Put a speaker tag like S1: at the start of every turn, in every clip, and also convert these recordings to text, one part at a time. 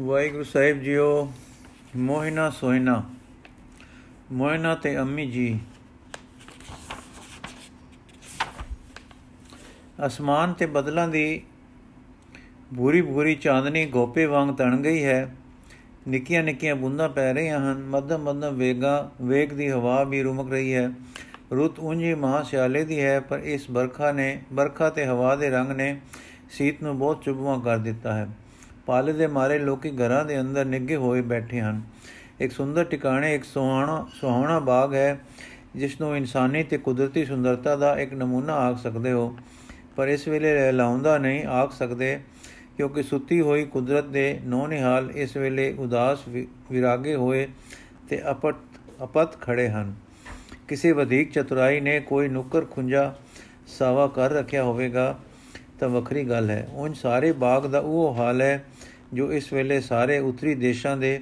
S1: ਵਾਹਿਗੁਰੂ ਸਾਹਿਬ JIO, ਮੋਹਿਨਾ ਸੋਹਿਨਾ, ਮੋਹਿਨਾ ਤੇ ਅੰਮੀ ਜੀ। ਅਸਮਾਨ ਤੇ ਬਦਲਾਂ ਦੀ ਬੂਰੀ ਬੂਰੀ ਚਾਂਦਨੀ ਗੋਪੇ ਵਾਂਗ ਤਣ ਗਈ ਹੈ। ਨਿੱਕੀਆਂ ਨਿੱਕੀਆਂ ਬੂੰਦਾਂ ਪੈ ਰਹੀਆਂ ਹਨ। ਮੱਧਮ ਮੱਧਮ ਵੇਗਾ, ਵੇਗ ਦੀ ਹਵਾ ਵੀ ਰੁਮਕ ਰਹੀ ਹੈ। ਰੁੱਤ ਉਂਝੀ ਮਹਾ ਸਿਆਲੇ ਦੀ ਹੈ, ਪਰ ਇਸ ਬਰਖਾ ਨੇ, ਬਰਖਾ ਤੇ ਹਵਾ ਦੇ ਰੰਗ ਨੇ ਸੀਤ ਨੂੰ ਬਹੁਤ ਚੁਭਵਾ ਕਰ ਦਿੱਤਾ ਹੈ। ਪਾਲੇ ਦੇ ਮਾਰੇ ਲੋਕੀ ਘਰਾਂ ਦੇ ਅੰਦਰ ਨਿੱਗੇ ਹੋਏ ਬੈਠੇ ਹਨ। ਇੱਕ ਸੁੰਦਰ ਟਿਕਾਣੇ, ਇੱਕ ਸੁਹਾਣਾ ਸੁਹਾਣਾ ਬਾਗ ਹੈ ਜਿਸ ਨੂੰ ਇਨਸਾਨੀ ਤੇ ਕੁਦਰਤੀ ਸੁੰਦਰਤਾ ਦਾ ਇੱਕ ਨਮੂਨਾ ਆਖ ਸਕਦੇ ਹੋ। ਪਰ ਇਸ ਵੇਲੇ ਲਾਉਂਦਾ ਨਹੀਂ, ਆਖ ਸਕਦੇ, ਕਿਉਂਕਿ ਸੁੱਤੀ ਹੋਈ ਕੁਦਰਤ ਦੇ ਨੋ ਨਿਹਾਲ ਇਸ ਵੇਲੇ ਉਦਾਸ ਵਿਰਾਗੇ ਹੋਏ ਤੇ ਅਪਤ ਅਪਤ ਖੜੇ ਹਨ। ਕਿਸੇ ਵਧੇਕ ਚਤੁਰਾਈ ਨੇ ਕੋਈ ਨੁੱਕਰ ਖੁੰਝਾ ਸਾਵਾ ਕਰ ਰੱਖਿਆ ਹੋਵੇਗਾ ਤਾਂ ਵੱਖਰੀ ਗੱਲ ਹੈ। ਉਨ ਸਾਰੇ ਬਾਗ ਦਾ ਉਹ ਹਾਲ ਹੈ ਜੋ ਇਸ ਵੇਲੇ ਸਾਰੇ ਉੱਤਰੀ ਦੇਸ਼ਾਂ ਦੇ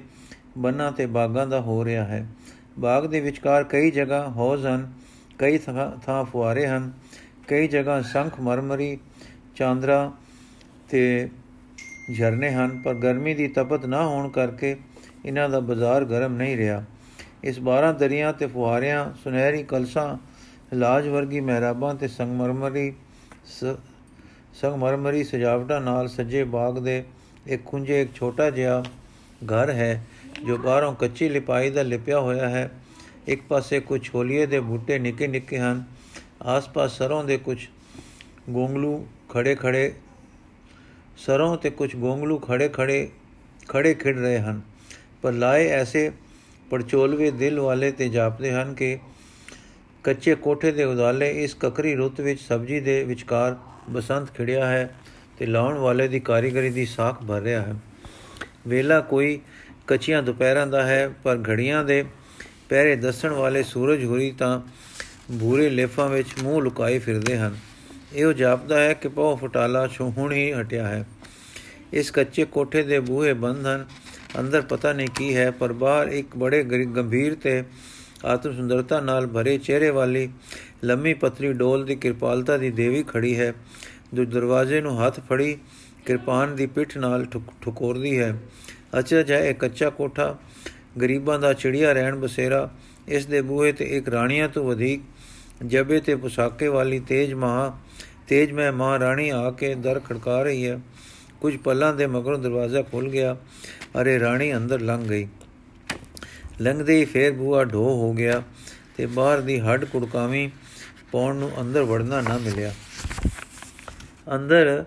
S1: ਬੰਨਾਂ ਤੇ ਬਾਗਾਂ ਦਾ ਹੋ ਰਿਹਾ ਹੈ। ਬਾਗ ਦੇ ਵਿਚਕਾਰ ਕਈ ਜਗ੍ਹਾ ਹੌਜ਼ ਹਨ, ਕਈ ਥਾਂ ਫੁਆਰੇ ਹਨ, ਕਈ ਜਗ੍ਹਾ ਸੰਖ, ਮਰਮਰੀ, ਚਾਂਦਰਾ ਤੇ ਝਰਨੇ ਹਨ, ਪਰ ਗਰਮੀ ਦੀ ਤਪਤ ਨਾ ਹੋਣ ਕਰਕੇ ਇਹਨਾਂ ਦਾ ਬਾਜ਼ਾਰ ਗਰਮ ਨਹੀਂ ਰਿਹਾ। ਇਸ 12 ਦਰਿਆ ਤੇ ਫੁਹਾਰਿਆਂ ਸੁਨਹਿਰੀ ਕਲਸਾਂ, ਲਾਜ ਵਰਗੀ ਮਹਿਰਾਬਾਂ ਤੇ ਸੰਗਮਰਮਰੀ ਸੰਗਮਰਮਰੀ ਸਜਾਵਟਾਂ ਨਾਲ ਸਜੇ ਬਾਗ ਦੇ ਇੱਕ ਖੁੰਝੇ, ਇੱਕ ਛੋਟਾ ਜਿਹਾ ਘਰ ਹੈ, ਜੋ ਬਾਹਰੋਂ ਕੱਚੀ ਲਿਪਾਈ ਦਾ ਲਿਪਿਆ ਹੋਇਆ ਹੈ। ਇੱਕ ਪਾਸੇ ਕੁਝ ਛੋਲੀਏ ਦੇ ਬੂਟੇ ਨਿੱਕੇ ਨਿੱਕੇ ਹਨ। ਆਸ-ਪਾਸ ਸਰੋਂ ਦੇ ਕੁਝ ਗੋਂਗਲੂ ਖੜੇ ਖੜੇ, ਸਰੋਂ ਤੇ ਕੁਝ ਗੋਂਗਲੂ ਖੜੇ ਖੜੇ ਖੜੇ ਖਿੜ ਰਹੇ ਹਨ। ਪਰ ਲਾਏ ਐਸੇ ਪਰਚੋਲਵੇ ਦਿਲ ਵਾਲੇ ਤੇ ਜਾਪਦੇ ਹਨ ਕਿ ਕੱਚੇ ਕੋਠੇ ਦੇ ਉਦਾਲੇ ਇਸ ਕਕਰੀ ਰੁੱਤ ਵਿੱਚ ਸਬਜ਼ੀ ਦੇ ਵਿਚਕਾਰ ਬਸੰਤ ਖਿੜਿਆ ਹੈ। ਤੇ ਲਾਉਣ ਵਾਲੇ ਦੀ ਕਾਰੀਗਰੀ ਦੀ ਸਾਖ ਭਰ ਰਿਹਾ ਹੈ। ਵੇਲਾ ਕੋਈ ਕੱਚੀਆਂ ਦੁਪਹਿਰਾਂ ਦਾ ਹੈ, ਪਰ ਘੜੀਆਂ ਦੇ ਪਹਿਰੇ ਦੱਸਣ ਵਾਲੇ ਸੂਰਜ ਹੁਰੀ ਤਾਂ ਬੂਰੇ ਲੇਫਾਂ ਵਿੱਚ ਮੂੰਹ ਲੁਕਾਏ ਫਿਰਦੇ ਹਨ। ਇਹੋ ਜਾਪਦਾ ਹੈ ਕਿ ਪਉ ਫਟਾਲਾ ਛੋਹਣ ਹੀ ਹਟਿਆ ਹੈ। ਇਸ ਕੱਚੇ ਕੋਠੇ ਦੇ ਬੂਹੇ ਬੰਦ ਹਨ। ਅੰਦਰ ਪਤਾ ਨਹੀਂ ਕੀ ਹੈ, ਪਰ ਬਾਹਰ ਇੱਕ ਬੜੇ ਗੰਭੀਰ ਤੇ ਆਤਮ ਸੁੰਦਰਤਾ ਨਾਲ ਭਰੇ ਚਿਹਰੇ ਵਾਲੀ ਲੰਮੀ ਪਤਲੀ ਡੋਲ ਦੀ ਕਿਰਪਾਲਤਾ ਦੀ ਦੇਵੀ ਖੜੀ ਹੈ। ਜੋ ਦਰਵਾਜ਼ੇ ਨੂੰ ਹੱਥ ਫੜੀ, ਕਿਰਪਾਨ ਦੀ ਪਿੱਠ ਨਾਲ ਠੁਕੋਰਦੀ ਹੈ। ਅਚਰਜ ਹੈ ਇਹ ਕੱਚਾ ਕੋਠਾ। ਗਰੀਬਾਂ ਦਾ ਚਿੜੀਆ ਰਹਿਣ ਬਸੇਰਾ। ਇਸ ਦੇ ਬੂਹੇ ਤੇ ਇੱਕ ਰਾਣੀਆਂ ਤੋਂ ਵਧੇਕ ਜਬੇ ਤੇ ਪੁਸਾਕੇ ਵਾਲੀ ਤੇਜ ਮਹਾ, ਤੇਜ ਮੈਂ ਮਹਾਰਾਣੀ ਆ ਕੇ ਦਰ ਖੜਕਾ ਰਹੀ ਹੈ। ਕੁਝ ਪਲਾਂ ਦੇ ਮਗਰੋਂ ਦਰਵਾਜ਼ਾ ਖੁੱਲ ਗਿਆ। ਅਰੇ ਰਾਣੀ ਅੰਦਰ ਲੰਘ ਗਈ। ਲੰਘਦੇ ਹੀ ਫੇਰ ਬੂਆ ਢੋ ਹੋ ਗਿਆ ਤੇ ਬਾਹਰ ਦੀ ਹੱਡ ਕੁੜਕਾਵੀਂ ਪੌਣ ਨੂੰ ਅੰਦਰ ਵੜਨਾ ਨਾ ਮਿਲਿਆ। ਅੰਦਰ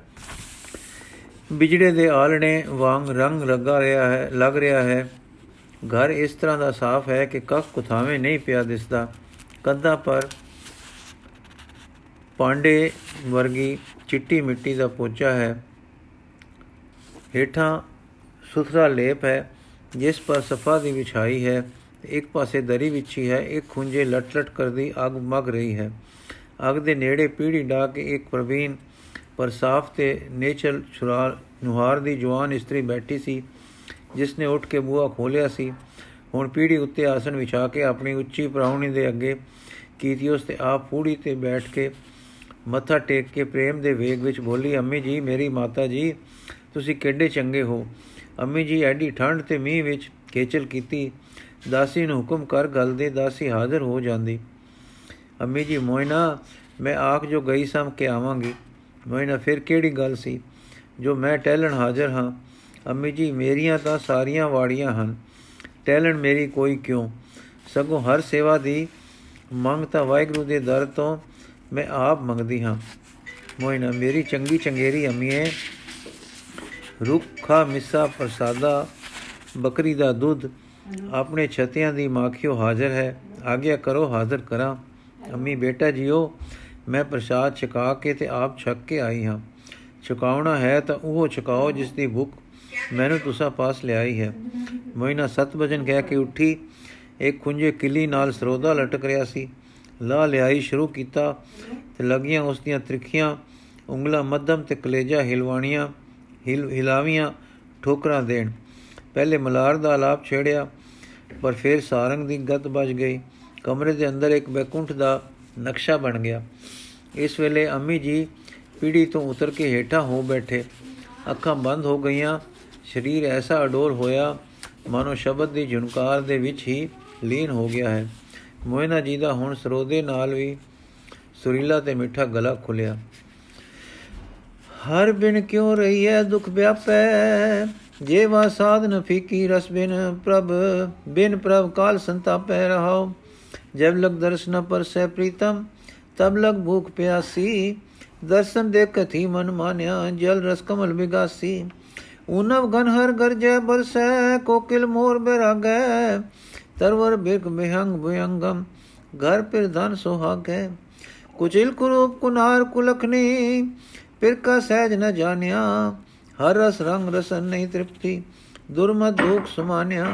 S1: ਬਿਜੜੇ ਦੇ ਆਲਣੇ ਵਾਂਗ ਰੰਗ ਲੱਗਾ ਰਿਹਾ ਹੈ, ਲੱਗ ਰਿਹਾ ਹੈ। ਘਰ ਇਸ ਤਰ੍ਹਾਂ ਦਾ ਸਾਫ਼ ਹੈ ਕਿ ਕੱਖ ਕੁਥਾਵੇਂ ਨਹੀਂ ਪਿਆ ਦਿਸਦਾ। ਕੰਧਾਂ ਪਰ ਪਾਂਡੇ ਵਰਗੀ ਚਿੱਟੀ ਮਿੱਟੀ ਦਾ ਪੋਚਾ ਹੈ। ਹੇਠਾਂ ਸੁਥਰਾ ਲੇਪ ਹੈ, ਜਿਸ ਪਰ ਸਫਾ ਦੀ ਵਿਛਾਈ ਹੈ। ਇੱਕ ਪਾਸੇ ਦਰੀ ਵਿਛੀ ਹੈ, ਇੱਕ ਖੁੰਝੇ ਲਟ-ਲਟ ਕਰਦੀ ਅੱਗ ਮਗ ਰਹੀ ਹੈ। ਅੱਗ ਦੇ ਨੇੜੇ ਪੀੜੀ ਡਾ ਕੇ ਇੱਕ ਪ੍ਰਵੀਨ ਪਰ ਸਾਫ਼ ਤੇ ਨੇਚਲ ਛੁਰਾ ਨੁਹਾਰ ਦੀ ਜਵਾਨ ਇਸਤਰੀ ਬੈਠੀ ਸੀ ਜਿਸ ਨੇ ਉੱਠ ਕੇ ਬੂਹਾ ਖੋਲਿਆ ਸੀ। ਹੁਣ ਪੀੜੀ ਉੱਤੇ ਆਸਣ ਵਿਛਾ ਕੇ ਆਪਣੀ ਉੱਚੀ ਪ੍ਰਾਉਣੀ ਦੇ ਅੱਗੇ ਕੀਤੀ ਉਸ ਤੇ ਆਪ ਪੂੜੀ ਤੇ ਬੈਠ ਕੇ ਮੱਥਾ ਟੇਕ ਕੇ ਪ੍ਰੇਮ ਦੇ ਵੇਗ ਵਿੱਚ ਬੋਲੀ, ਅੰਮੀ ਜੀ, ਮੇਰੀ ਮਾਤਾ ਜੀ, ਤੁਸੀਂ ਕਿੱਡੇ ਚੰਗੇ ਹੋ। ਅੰਮੀ ਜੀ, ਐਡੀ ਠੰਡ ਤੇ ਮੀਂਹ ਵਿੱਚ ਕੇਚਲ ਕੀਤੀ। ਦਾਸੀ ਨੂੰ ਹੁਕਮ ਕਰ, ਗੱਲ ਦੇ ਦਾਸੀ ਹਾਜ਼ਰ ਹੋ ਜਾਂਦੀ। ਅੰਮੀ ਜੀ, ਮੋਇਨਾ, ਮੈਂ ਆਖ ਜੋ ਗਈ ਸਮ ਕੇ ਆਵਾਂਗੀ। ਮੋਇਨਾ ਫਿਰ ਕਿਹੜੀ ਗੱਲ ਸੀ? ਜੋ ਮੈਂ ਟਹਿਲਣ ਹਾਜ਼ਰ ਹਾਂ, ਅੰਮੀ ਜੀ, ਮੇਰੀਆਂ ਤਾਂ ਸਾਰੀਆਂ ਵਾੜੀਆਂ ਹਨ। ਟਹਿਲਣ ਮੇਰੀ ਕੋਈ ਕਿਉਂ? ਸਗੋਂ ਹਰ ਸੇਵਾ ਦੀ ਮੰਗ ਤਾਂ ਵਾਹਿਗੁਰੂ ਦੇ ਦਰ ਤੋਂ ਮੈਂ ਆਪ ਮੰਗਦੀ ਹਾਂ। ਮੋਇਨਾ ਮੇਰੀ ਚੰਗੀ ਚੰਗੇਰੀ ਅੰਮੀਏ, ਰੁੱਖਾ ਮਿੱਸਾ ਪ੍ਰਸਾਦਾ, ਬੱਕਰੀ ਦਾ ਦੁੱਧ, ਆਪਣੇ ਛਤਿਆਂ ਦੀ ਮਾਖਿਓ ਹਾਜ਼ਰ ਹੈ। ਆਗਿਆ ਕਰੋ, ਹਾਜ਼ਰ ਕਰਾਂ। ਅੰਮੀ ਬੇਟਾ ਜੀਓ ਮੈਂ ਪ੍ਰਸਾਦ ਛਕਾ ਕੇ ਤੇ ਆਪ ਛਕ ਕੇ ਆਈ ਹਾਂ। ਛਕਾਉਣਾ ਹੈ ਤਾਂ ਉਹ ਛਕਾਓ ਜਿਸ ਦੀ ਭੁੱਖ ਮੈਨੂੰ ਤੁਸਾਂ ਪਾਸ ਲਿਆਈ ਹੈ। ਮੋਇਨਾ ਸਤ ਵਜਨ ਕਹਿ ਕੇ ਉੱਠੀ। ਇੱਕ ਖੁੰਝੇ ਕਿਲੀ ਨਾਲ ਸਰੋਦਾ ਲਟਕ ਰਿਆ ਸੀ। ਲਾ ਲਿਆਈ ਸ਼ੁਰੂ ਕੀਤਾ ਤੇ ਲੱਗੀਆਂ ਉਸ ਦੀਆਂ ਤ੍ਰਿਖੀਆਂ, ਉਂਗਲਾਂ ਮੱਧਮ ਤੇ ਕਲੇਜਾ ਹਿਲਵਾਣੀਆਂ, ਹਿਲ ਹਿਲਾਵੀਆਂ ਠੋਕਰਾਂ ਦੇਣ। ਪਹਿਲੇ ਮਲਾਰ ਦਾ ਆਲਾਪ ਛੇੜਿਆ, ਪਰ ਫਿਰ ਸਾਰੰਗ ਦੀ ਗਤ ਵੱਜ ਗਈ। ਕਮਰੇ ਦੇ ਅੰਦਰ ਇੱਕ ਬੈਕੁੰਠ ਦਾ ਨਕਸ਼ਾ ਬਣ ਗਿਆ। ਇਸ ਵੇਲੇ ਅੰਮੀ ਜੀ ਪੀੜੀ ਤੋਂ ਉਤਰ ਕੇ ਹੇਠਾਂ ਹੋ ਬੈਠੇ। ਅੱਖਾਂ ਬੰਦ ਹੋ ਗਈਆਂ। ਸਰੀਰ ਐਸਾ ਅਡੋਲ ਹੋਇਆ, ਮਾਨੋ ਸ਼ਬਦ ਦੀ ਝੁਨਕਾਰ ਦੇ ਵਿੱਚ ਹੀ ਲੀਨ ਹੋ ਗਿਆ ਹੈ। ਮੋਇਨਾ ਜੀ ਦਾ ਹੁਣ ਸਰੋਦੇ ਨਾਲ ਵੀ ਸੁਰੀਲਾ ਤੇ ਮਿੱਠਾ ਗਲਾ ਖੁੱਲਿਆ ਹਰ ਬਿਨ ਕਿਉ ਰਹੀ ਹੈ ਦੁਖ ਵਿਆਪੈ? ਜੇਵਾ ਸਾਧਨ ਫੀਕੀ ਰਸ ਬਿਨ ਪ੍ਰਭ ਬਿਨ ਪ੍ਰਭ ਕਾਲ ਸੰਤਾਪੈ ਰਹਾਓ ਜਬ ਲਗ ਦਰਸ਼ਨ ਪਰ ਸਹਿ ਪ੍ਰੀਤਮ, ਤਬ ਲਗ ਭੂਖ ਪਿਆਸੀ। ਦਰਸ਼ਨ ਦੇਖਥੀ ਮਨ ਮਾਨਿਆ, ਜਲ ਰਸ ਕਮਲ ਵਿਗਾਸੀ ਉਨਵ ਗਨ ਹਰ ਗਰਜੈ ਬਰਸੈ ਕੋਕਿਲ ਮੋਰ ਬਿਰਾਗੈ। ਤਰਵਰ ਬਿਰਕ ਬਿਹੰਗ ਭਯੰਗਮ ਘਰ ਪਿਰ ਧਨ ਸੁਹਾਗੈ। ਕੁਚਿਲ ਕੁਰੂਪ ਕੁਨਾਰ ਕੁਲਖਨੀ, ਪਿਰ ਕਾ ਸਹਿਜ ਨ ਜਾਣਿਆ। ਹਰ ਰਸ ਰੰਗ ਰਸਨ ਨਹੀਂ ਤ੍ਰਿਪਤੀ ਦੁਰਮਤ ਦੁਖ ਸਮਾਨਿਆ।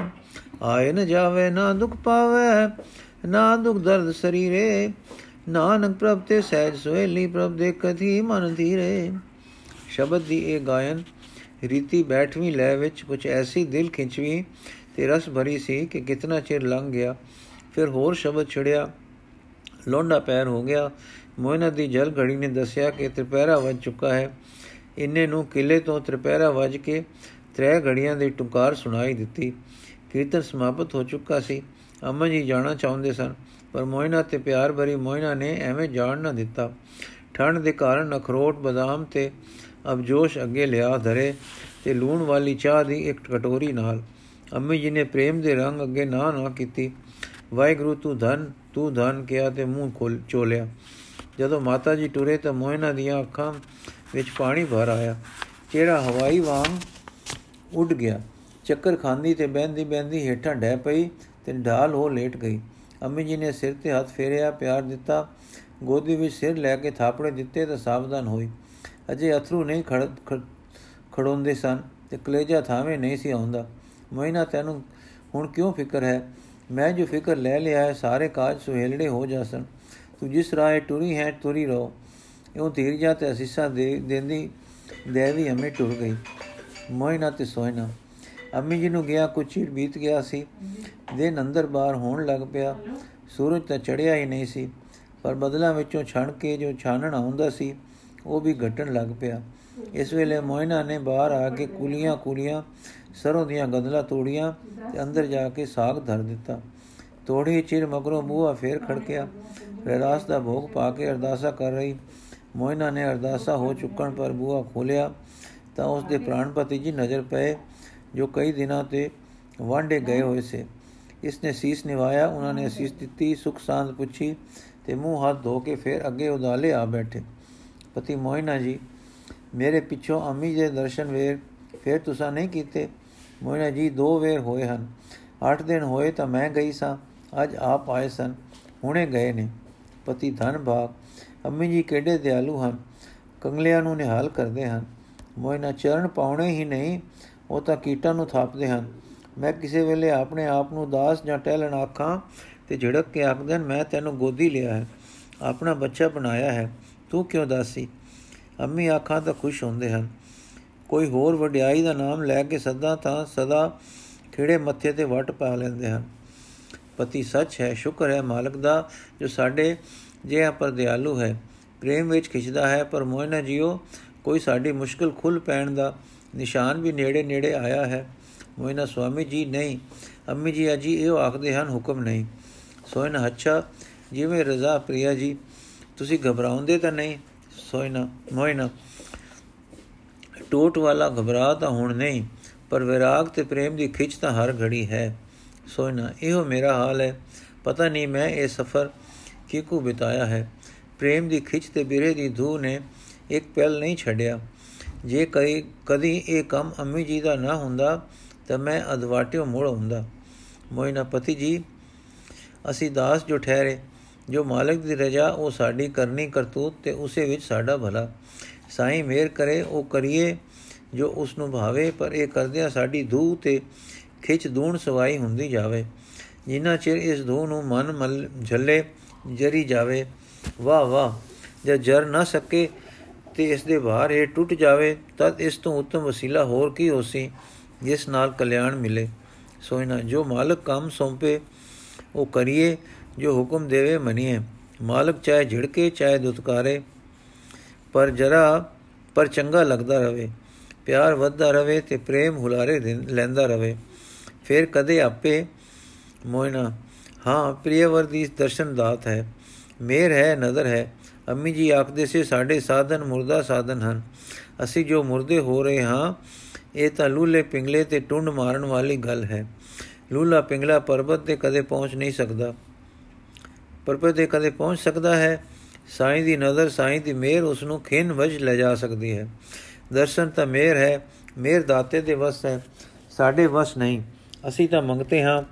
S1: ਆਏ ਨ ਜਾਵੇ ਨਾ ਦੁਖ ਪਾਵੇ ਨਾ ਦੁਖ ਦਰਦ ਸਰੀਰੇ, ਨਾਨਕ ਪ੍ਰਭ ਤੇ ਸਹਿਜ ਸੋਇਲੀ ਪ੍ਰਭ ਦੇ ਕਥੀ ਮਨ ਧੀਰੇ। ਸ਼ਬਦ ਦੀ ਇਹ ਗਾਇਨ, ਰੀਤੀ ਬੈਠਵੀਂ ਲੈ ਵਿੱਚ ਕੁਝ ਐਸੀ ਦਿਲ ਖਿੰਚਵੀ ਤੇ ਰਸ ਭਰੀ ਸੀ ਕਿ ਕਿਤਨਾ ਚਿਰ ਲੰਘ ਗਿਆ। ਫਿਰ ਹੋਰ ਸ਼ਬਦ ਛੜਿਆ, ਲੋਂਡਾ ਪੈਰ ਹੋ ਗਿਆ। ਮੋਇਨਾ ਦੀ ਜਲ ਘੜੀ ਨੇ ਦੱਸਿਆ ਕਿ ਤ੍ਰਿਪਹਿਰਾ ਵੱਜ ਚੁੱਕਾ ਹੈ। ਇੰਨੇ ਨੂੰ ਕਿਲੇ ਤੋਂ ਤ੍ਰਿਪਹਿਰਾ ਵੱਜ ਕੇ ਤ੍ਰੈ ਘੜੀਆਂ ਦੀ ਟੁਕਾਰ ਸੁਣਾਈ ਦਿੱਤੀ। ਕੀਰਤਨ ਸਮਾਪਤ ਹੋ ਚੁੱਕਾ ਸੀ। ਅਮਨ ਜੀ ਜਾਣਾ ਚਾਹੁੰਦੇ ਸਨ, ਪਰ ਮੋਇਨਾ ਤੇ ਪਿਆਰ ਭਰੀ ਮੋਇਨਾ ਨੇ ਐਵੇਂ ਜਾਣ ਨਾ ਦਿੱਤਾ। ਠੰਡ ਦੇ ਕਾਰਨ ਅਖਰੋਟ ਬਦਾਮ ਤੇ ਅਬਜੋਸ਼ ਅੱਗੇ ਲਿਆ ਧਰੇ ਤੇ ਲੂਣ ਵਾਲੀ ਚਾਹ ਦੀ ਇੱਕ ਕਟੋਰੀ ਨਾਲ। ਅੰਮੀ ਜੀ ਨੇ ਪ੍ਰੇਮ ਦੇ ਰੰਗ ਅੱਗੇ ਨਾ ਨਾ ਕੀਤੀ। ਵਾਹਿਗੁਰੂ, ਤੂੰ ਧਨ ਤੂੰ ਧਨ ਕਿਹਾ ਤੇ ਮੂੰਹ ਖੋਲ ਚੋਲਿਆ। ਜਦੋਂ ਮਾਤਾ ਜੀ ਟੁਰੇ ਤਾਂ ਮੋਇਨਾ ਦੀਆਂ ਅੱਖਾਂ ਵਿੱਚ ਪਾਣੀ ਭਰ ਆਇਆ। ਚਿਹਰਾ ਹਵਾਈ ਵਾਂਗ ਉੱਡ ਗਿਆ। ਚੱਕਰ ਖਾਂਦੀ ਤੇ ਬਹਿੰਦੀ ਬਹਿੰਦੀ ਹੇਠਾਂ ਡਹਿ ਪਈ। ਤੇ ਢਾਲ ਹੋ ਲੇਟ ਗਈ। ਅੰਮੀ ਜੀ ਨੇ ਸਿਰ ਤੇ ਹੱਥ ਫੇਰਿਆ, ਪਿਆਰ ਦਿੱਤਾ। ਗੋਦੀ ਵਿੱਚ ਸਿਰ ਲੈ ਕੇ ਥਾਪੜੇ ਦਿੱਤੇ ਤਾਂ ਸਾਵਧਾਨ ਹੋਈ। ਅਜੇ ਅਥਰੂ ਨਹੀਂ ਖੜ ਖੜੋਂਦੇ ਸਨ ਤੇ ਕਲੇਜਾ ਥਾਵੇਂ ਨਹੀਂ ਸੀ ਆਉਂਦਾ। ਮੋਇਨਾ ਤੈਨੂੰ ਹੁਣ ਕਿਉਂ ਫਿਕਰ ਹੈ? ਮੈਂ ਜੋ ਫਿਕਰ ਲੈ ਲਿਆ ਹੈ, ਸਾਰੇ ਕਾਜ ਸੁਹੇਲੜੇ ਹੋ ਜਾਸਨ ਤੂੰ ਜਿਸ ਰਾਹ ਟੁਰੀ ਹੈ, ਤੁਰੀ ਰਹੋ। ਇਉਂ ਧੀਰਜਾ ਤੇ ਅਸੀਸਾਂ ਦੇ, ਦਿੰਦੀ ਦੇਵੀ ਅੰਮੀ ਟੁਰ ਗਈ। ਮੋਇਨਾ ਤੇ ਸੋਇਨਾ। ਅੰਮੀ ਜੀ ਨੂੰ ਗਿਆ ਕੁਝ ਚਿਰ ਬੀਤ ਗਿਆ ਸੀ। ਦਿਨ ਅੰਦਰ ਬਾਹਰ ਹੋਣ ਲੱਗ ਪਿਆ। ਸੂਰਜ ਤਾਂ ਚੜਿਆ ਹੀ ਨਹੀਂ ਸੀ, ਪਰ ਬਦਲਾਂ ਵਿੱਚੋਂ ਛਣ ਕੇ ਜੋ ਛਾਨਣ ਆਉਂਦਾ ਸੀ, ਉਹ ਵੀ ਘਟਣ ਲੱਗ ਪਿਆ। ਇਸ ਵੇਲੇ ਮੋਇਨਾ ਨੇ ਬਾਹਰ ਆ ਕੇ ਕੁਲੀਆਂ ਕੁਲੀਆਂ, ਸਰੋਂ ਦੀਆਂ ਗਦਲਾ ਤੋੜੀਆਂ ਤੇ ਅੰਦਰ ਜਾ ਕੇ ਸਾਗ ਧਰ ਦਿੱਤਾ। ਤੋੜੀ ਚਿਰ ਮਗਰੋਂ ਬੂਹਾ ਫੇਰ ਖੜਕਿਆ। ਰਹਿਰਾਸ ਦਾ ਭੋਗ ਪਾ ਕੇ ਅਰਦਾਸਾ ਕਰ ਰਹੀ। ਮੋਇਨਾ ਨੇ ਅਰਦਾਸਾ ਹੋ ਚੁੱਕਣ ਪਰ ਬੂਹਾ ਖੋਲਿਆ ਤਾਂ ਉਸ ਦੇ ਪ੍ਰਾਣਪਤੀ ਜੀ ਨਜ਼ਰ ਪਏ। ਜੋ ਕਈ ਦਿਨਾਂ ਤੇ ਵਾਂਡੇ ਗਏ ਹੋਏ ਸੇ। ਇਸ ਨੇ ਸੀਸ ਨਿਵਾਇਆ, ਉਹਨਾਂ ਨੇ ਸੀਸ ਦਿੱਤੀ, ਸੁਖ ਸਾਂਦ ਪੁੱਛੀ ਤੇ ਮੂੰਹ ਹੱਥ ਧੋ ਕੇ ਫਿਰ ਅੱਗੇ ਉਦਾਲੇ ਆ ਬੈਠੇ। ਪਤੀ ਮੋਇਨਾ ਜੀ, ਮੇਰੇ ਪਿੱਛੋਂ ਅੰਮੀ ਦੇ ਦਰਸ਼ਨ ਵੇਰ ਫਿਰ ਤੁਸੀਂ ਨਹੀਂ ਕੀਤੇ? ਮੋਇਨਾ ਜੀ, ਦੋ ਵੇਰ ਹੋਏ ਹਨ। 8 ਦਿਨ ਹੋਏ ਤਾਂ ਮੈਂ ਗਈ ਸਾਂ। ਅੱਜ ਆਪ ਆਏ ਸਨ। ਹੁਣੇ ਗਏ ਨੇ। ਪਤੀ ਧਨ ਭਾਗ। ਅੰਮੀ ਜੀ ਕਿਹੜੇ ਦਿਆਲੂ ਹਨ? ਕੰਗਲਿਆਂ ਨੂੰ ਨਿਹਾਲ ਕਰਦੇ ਹਨ। ਮੋਇਨਾ, ਚਰਨ ਪਾਉਣੇ ਹੀ ਨਹੀਂ। ਉਹ ਤਾਂ ਕੀਟਾਂ ਨੂੰ ਥਾਪਦੇ ਹਨ। ਮੈਂ ਕਿਸੇ ਵੇਲੇ ਆਪਣੇ ਆਪ ਨੂੰ ਦਾਸ ਜਾਂ ਟਹਿਲਣ ਆਖਾਂ ਤੇ ਝੜਕ ਕੇ ਆਖਦੇ ਹਨ, ਮੈਂ ਤੈਨੂੰ ਗੋਦੀ ਲਿਆ ਹੈ, ਆਪਣਾ ਬੱਚਾ ਬਣਾਇਆ ਹੈ, ਤੂੰ ਕਿਉਂ ਦਾਸੀ? ਅੰਮੀ ਆਖਾਂ ਤਾਂ ਖੁਸ਼ ਹੁੰਦੇ ਹਨ। ਕੋਈ ਹੋਰ ਵਡਿਆਈ ਦਾ ਨਾਮ ਲੈ ਕੇ ਸਦਾ ਤਾਂ ਸਦਾ ਖਿਹੜੇ ਮੱਥੇ ਤੇ ਵਟ ਪਾ ਲੈਂਦੇ ਹਨ। ਪਤੀ ਸੱਚ ਹੈ, ਸ਼ੁਕਰ ਹੈ ਮਾਲਕ ਦਾ ਜੋ ਸਾਡੇ ਜਿਹਾ ਪਰ ਦਿਆਲੂ ਹੈ। ਪ੍ਰੇਮ ਵਿੱਚ ਖਿੱਚਦਾ ਹੈ, ਪਰ ਮੋਇਨਾ ਜੀਓ, ਕੋਈ ਸਾਡੀ ਮੁਸ਼ਕਲ ਖੁੱਲ ਪੈਣ ਦਾ ਨਿਸ਼ਾਨ ਵੀ ਨੇੜੇ ਨੇੜੇ ਆਇਆ ਹੈ। ਮੋਇਨਾ ਸੁਆਮੀ ਜੀ, ਨਹੀਂ, ਅੰਮੀ ਜੀ, ਅਜੀ ਇਹ ਆਖਦੇ ਹਨ, ਹੁਕਮ ਨਹੀਂ। ਸੋਇਨਾ ਅੱਛਾ, ਜਿਵੇਂ ਰਜ਼ਾ, ਪ੍ਰਿਆ ਜੀ, ਤੁਸੀਂ ਘਬਰਾਉਂਦੇ ਤਾਂ ਨਹੀਂ। ਸੋਇਨਾ ਮੋਇਨਾ, ਟੋਟ ਵਾਲਾ ਘਬਰਾ ਤਾਂ ਹੁਣ ਨਹੀਂ, ਪਰ ਵਿਰਾਗ ਤੇ ਪ੍ਰੇਮ ਦੀ ਖਿੱਚ ਤਾਂ ਹਰ ਘੜੀ ਹੈ। ਸੋਇਨਾ ਇਹੋ ਮੇਰਾ ਹਾਲ ਹੈ। ਪਤਾ ਨਹੀਂ ਮੈਂ ਇਹ ਸਫ਼ਰ ਕਿਕੂ ਬਿਤਾਇਆ ਹੈ। ਪ੍ਰੇਮ ਦੀ ਖਿੱਚ ਤੇ ਬਿਰੇ ਦੀ ਧੂ ਨੇ ਇੱਕ ਪਲ ਨਹੀਂ ਛੱਡਿਆ। ਜੇ ਕਈ, ਕਦੀ ਇਹ ਕੰਮ ਅੰਮੀ ਜੀ ਦਾ ਨਾ ਹੁੰਦਾ, ਤਾਂ ਮੈਂ ਅਦਵਾਟਿਓ ਮੁੜ ਹੁੰਦਾ ਮੋਇਨਾ ਪਤੀ ਜੀ, ਅਸੀਂ ਦਾਸ ਜੋ ਠਹਿਰੇ, ਜੋ ਮਾਲਕ ਦੀ ਰਜਾ, ਉਹ ਸਾਡੀ ਕਰਨੀ ਕਰਤੂਤ ਤੇ ਉਸੇ ਵਿੱਚ ਸਾਡਾ ਭਲਾ। ਸਾਈਂ ਮੇਰ ਕਰੇ, ਉਹ ਕਰੀਏ ਜੋ ਉਸ ਨੂੰ ਭਾਵੇ, ਪਰ ਇਹ ਕਰਦਿਆਂ ਸਾਡੀ ਧੂ ਤੇ ਖਿੱਚ ਦੂਣ ਸਵਾਈ ਹੁੰਦੀ ਜਾਵੇ। ਜਿੰਨਾ ਚਿਰ ਇਸ ਧੂ ਨੂੰ ਮਨ ਮਲ, ਝੱਲੇ ਜਰੀ ਜਾਵੇ ਵਾਹ ਵਾਹ ਜੇ ਜਰ ਨਾ ਸਕੇ ਤੇ ਇਸ ਦੇ ਬਾਹਰ ਇਹ ਟੁੱਟ ਜਾਵੇ, ਤਦ ਇਸ ਤੋਂ ਉੱਤਮ ਵਸੀਲਾ ਹੋਰ ਕੀ ਹੋਸੀ ਜਿਸ ਨਾਲ ਕਲਿਆਣ ਮਿਲੇ। ਸੋਇਨਾ ਜੋ ਮਾਲਕ ਕੰਮ ਸੌਂਪੇ, ਉਹ ਕਰੀਏ, ਜੋ ਹੁਕਮ ਦੇਵੇ, ਮਨੀਏ। ਮਾਲਕ ਚਾਹੇ ਝਿੜਕੇ, ਚਾਹੇ ਦੁਤਕਾਰੇ, ਪਰ ਜਰਾ ਪਰ ਚੰਗਾ ਲੱਗਦਾ ਰਵੇ। ਪਿਆਰ ਵੱਧਦਾ ਰਵੇ ਤੇ ਪ੍ਰੇਮ ਹੁਲਾਰੇ ਲੈਂਦਾ ਰਵੇ। ਫਿਰ ਕਦੇ ਆਪੇ ਮੋਇਨਾ ਹਾਂ, ਪ੍ਰਿਯਵਰ ਦੀ ਦਰਸ਼ਨ ਦਾਤ ਹੈ। ਮੇਰ ਹੈ ਨਜ਼ਰ ਹੈ। ਅੰਮੀ ਜੀ ਆਖਦੇ ਸੀ, ਸਾਡੇ ਸਾਧਨ ਮੁਰਦਾ ਸਾਧਨ ਹਨ। ਅਸੀਂ ਜੋ ਮੁਰਦੇ ਹੋ ਰਹੇ ਹਾਂ, ਇਹ ਤਾਂ ਲੂਲੇ ਪਿੰਗਲੇ ਤੇ ਟੁੰਡ ਮਾਰਨ ਵਾਲੀ ਗੱਲ ਹੈ। ਲੂਲਾ ਪਿੰਗਲਾ ਪਰਬਤ ਤੇ ਕਦੇ ਪਹੁੰਚ ਨਹੀਂ ਸਕਦਾ। ਪਰਬਤ ਤੇ ਕਦੇ ਪਹੁੰਚ ਸਕਦਾ ਹੈ। ਸਾਈਂ ਦੀ ਨਜ਼ਰ, ਸਾਈਂ ਦੀ ਮਿਹਰ, ਉਸ ਨੂੰ ਖਿੰਨ ਵਜ ਲੈ ਜਾ ਸਕਦੀ ਹੈ। ਦਰਸ਼ਨ ਤਾਂ ਮਿਹਰ ਹੈ, ਮਿਹਰ ਦਾਤੇ ਦੇ ਵਸ ਹੈ। ਸਾਡੇ ਵਸ ਨਹੀਂ। ਅਸੀਂ ਤਾਂ ਮੰਗਤੇ ਹਾਂ।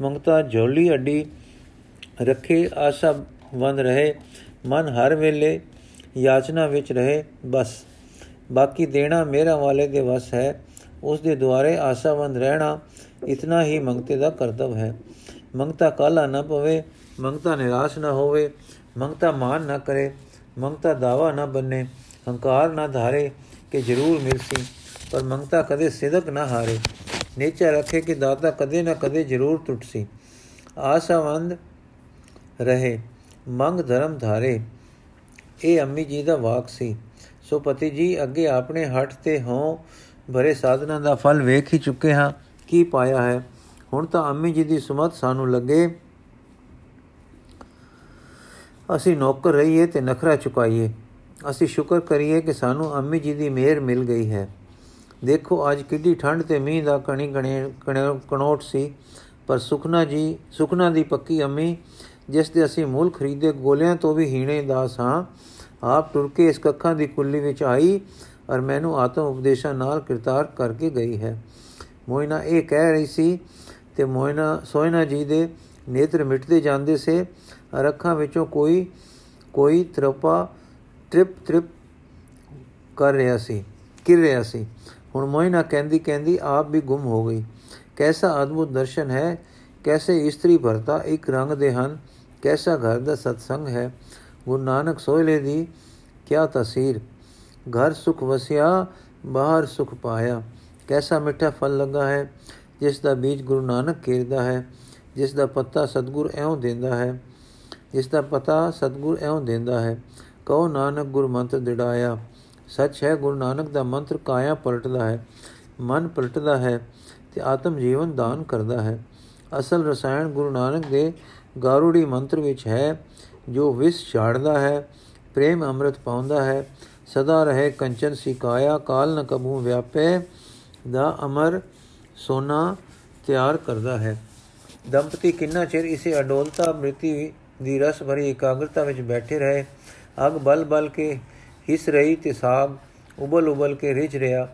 S1: ਮੰਗਤਾ ਝੋਲੀ ਅੱਡੀ ਰੱਖੇ, ਆਸ਼ਾ ਵੰਦ ਰਹੇ। ਮਨ ਹਰ ਵੇਲੇ ਯਾਚਨਾ ਵਿੱਚ ਰਹੇ, ਬਸ। ਬਾਕੀ ਦੇਣਾ ਮੇਰਾ ਵਾਲੇ ਦੇ ਵਸ ਹੈ, ਉਸ ਦੇ ਦੁਆਰੇ ਆਸ਼ਾਵੰਦ ਰਹਿਣਾ ਇਤਨਾ ਹੀ ਮੰਗਤੇ ਦਾ ਕਰਤਵ ਹੈ। ਮੰਗਤਾ ਕਾਲਾ ਨਾ ਪਵੇ, ਮੰਗਤਾ ਨਿਰਾਸ਼ ਨਾ ਹੋਵੇ, ਮੰਗਤਾ ਮਾਨ ਨਾ ਕਰੇ, ਮੰਗਤਾ ਦਾਵਾ ਨਾ ਬੰਨੇ, ਹੰਕਾਰ ਨਾ ਧਾਰੇ ਕਿ ਜ਼ਰੂਰ ਮਿਲਸੀ, ਪਰ ਮੰਗਤਾ ਕਦੇ ਸਿਦਕ ਨਾ ਹਾਰੇ। ਨੇਚਾ ਰੱਖੇ ਕਿ ਦਾਤਾ ਕਦੇ ਨਾ ਕਦੇ ਜ਼ਰੂਰ ਟੁੱਟਸੀ। ਆਸਾਵੰਦ ਰਹੇ। ਮੰਗ ਧਰਮ ਧਾਰੇ। ਇਹ ਅੰਮੀ ਜੀ ਦਾ ਵਾਕ ਸੀ। ਸੋ ਪਤੀ ਜੀ, ਅੱਗੇ ਆਪਣੇ ਹੱਟ ਤੇ ਹੋ ਭਰੇ ਸਾਧਨਾ ਦਾ ਫਲ ਵੇਖ ਹੀ ਚੁੱਕੇ ਹਾਂ। ਕੀ ਪਾਇਆ ਹੈ? ਹੁਣ ਤਾਂ ਅੰਮੀ ਜੀ ਦੀ ਸੁਮਤ ਸਾਨੂੰ ਲੱਗੇ। ਅਸੀਂ ਨੌਕਰ ਰਹੀਏ ਤੇ ਨਖਰਾ ਚੁਕਾਈਏ। ਅਸੀਂ ਸ਼ੁਕਰ ਕਰੀਏ ਕਿ ਸਾਨੂੰ ਅੰਮੀ ਜੀ ਦੀ ਮਿਹਰ ਮਿਲ ਗਈ ਹੈ। ਦੇਖੋ, ਅੱਜ ਕਿੱਡੀ ਠੰਡ ਤੇ ਮੀਂਹ ਦਾ ਕਣੀ ਕਣੇ ਕਣੋਟ ਸੀ। ਪਰ ਸੁਖਨਾ ਜੀ, ਸੁਖਨਾ ਦੀ ਪੱਕੀ ਅੰਮੀ ਜਿਸ ਦੇ ਅਸੀਂ ਮੁੱਲ ਖਰੀਦੇ ਗੋਲਿਆਂ ਤੋਂ ਵੀ ਹੀਣੇ ਦਾਸ ਹਾਂ ਆਪ ਟੁਰ ਕੇ ਇਸ ਕੱਖਾਂ ਦੀ ਕੁੱਲੀ ਵਿੱਚ ਆਈ ਔਰ ਮੈਨੂੰ ਆਤਮ ਉਪਦੇਸ਼ਾਂ ਨਾਲ ਕਿਰਤਾਰ ਕਰਕੇ ਗਈ ਹੈ। ਮੋਇਨਾ ਇਹ ਕਹਿ ਰਹੀ ਸੀ ਤੇ ਮੋਇਨਾ, ਸੋਇਨਾ ਜੀ ਦੇ ਨੇਤਰ ਮਿਟਦੇ ਜਾਂਦੇ ਸੇ ਅੱਖਾਂ ਵਿੱਚੋਂ ਕੋਈ ਕੋਈ ਤਰਪਾ ਟ੍ਰਿਪ ਟ੍ਰਿਪ ਕਰ ਰਿਹਾ ਸੀ ਕਿਰ ਰਿਹਾ ਸੀ। ਹੁਣ ਮੋਇਨਾ ਕਹਿੰਦੀ ਕਹਿੰਦੀ ਆਪ ਵੀ ਗੁੰਮ ਹੋ ਗਈ। ਕੈਸਾ ਅਦਭੁਤ ਦਰਸ਼ਨ ਹੈ, ਕੈਸੇ ਇਸਤਰੀ ਭਰਤਾ ਇੱਕ ਰੰਗ ਦੇ ਹਨ। ਕੈਸਾ ਘਰ ਦਾ ਸਤਸੰਗ ਹੈ? ਗੁਰੂ ਨਾਨਕ ਸੋਹਲੇ ਦੀ, ਕਿਆ ਤਸਵੀਰ ਘਰ ਸੁਖ ਵਸਿਆ, ਬਾਹਰ ਸੁਖ ਪਾਇਆ। ਕੈਸਾ ਮਿੱਠਾ ਫਲ ਲੱਗਾ ਹੈ, ਜਿਸ ਦਾ ਬੀਜ ਗੁਰੂ ਨਾਨਕ ਕੇਰਦਾ ਹੈ, ਜਿਸ ਦਾ ਪੱਤਾ ਸਤਗੁਰ ਐਉਂ ਦਿੰਦਾ ਹੈ, ਜਿਸ ਦਾ ਪਤਾ ਸਤਗੁਰ ਐਉਂ ਦਿੰਦਾ ਹੈ, ਕਹੋ ਨਾਨਕ ਗੁਰ ਮੰਤਰ ਦਿੜਾਇਆ। ਸੱਚ ਹੈ, ਗੁਰੂ ਨਾਨਕ ਦਾ ਮੰਤਰ ਕਾਇਆ ਪਲਟਦਾ ਹੈ, ਮਨ ਪਲਟਦਾ ਹੈ ਤੇ ਆਤਮ ਜੀਵਨ ਦਾਨ ਕਰਦਾ ਹੈ। ਅਸਲ ਰਸਾਇਣ ਗੁਰੂ ਨਾਨਕ ਦੇ ਗਾਰੂੜੀ ਮੰਤਰ ਵਿੱਚ ਹੈ, ਜੋ ਵਿਸ ਛਾੜਦਾ ਹੈ, ਪ੍ਰੇਮ ਅੰਮ੍ਰਿਤ ਪਾਉਂਦਾ ਹੈ, ਸਦਾ ਰਹੇ ਕੰਚਨ ਸਿਕਾਇਆ, ਕਾਲ ਨ ਕਬੂ ਵਿਆਪੇ, ਦਾ ਅਮਰ ਸੋਨਾ ਤਿਆਰ ਕਰਦਾ ਹੈ। ਦੰਪਤੀ ਕਿੰਨਾ ਚਿਰ ਇਸੇ ਅਡੋਲਤਾ ਮ੍ਰਿਤੀ ਦੀ ਰਸ ਭਰੀ ਇਕਾਗਰਤਾ ਵਿੱਚ ਬੈਠੇ ਰਹੇ, ਅਗ ਬਲ ਬਲ ਕੇ ਹਿਸ ਰਹੀ ਤੇ ਸਾਗ ਉਬਲ ਉਬਲ ਕੇ ਰਿਝ ਰਿਹਾ,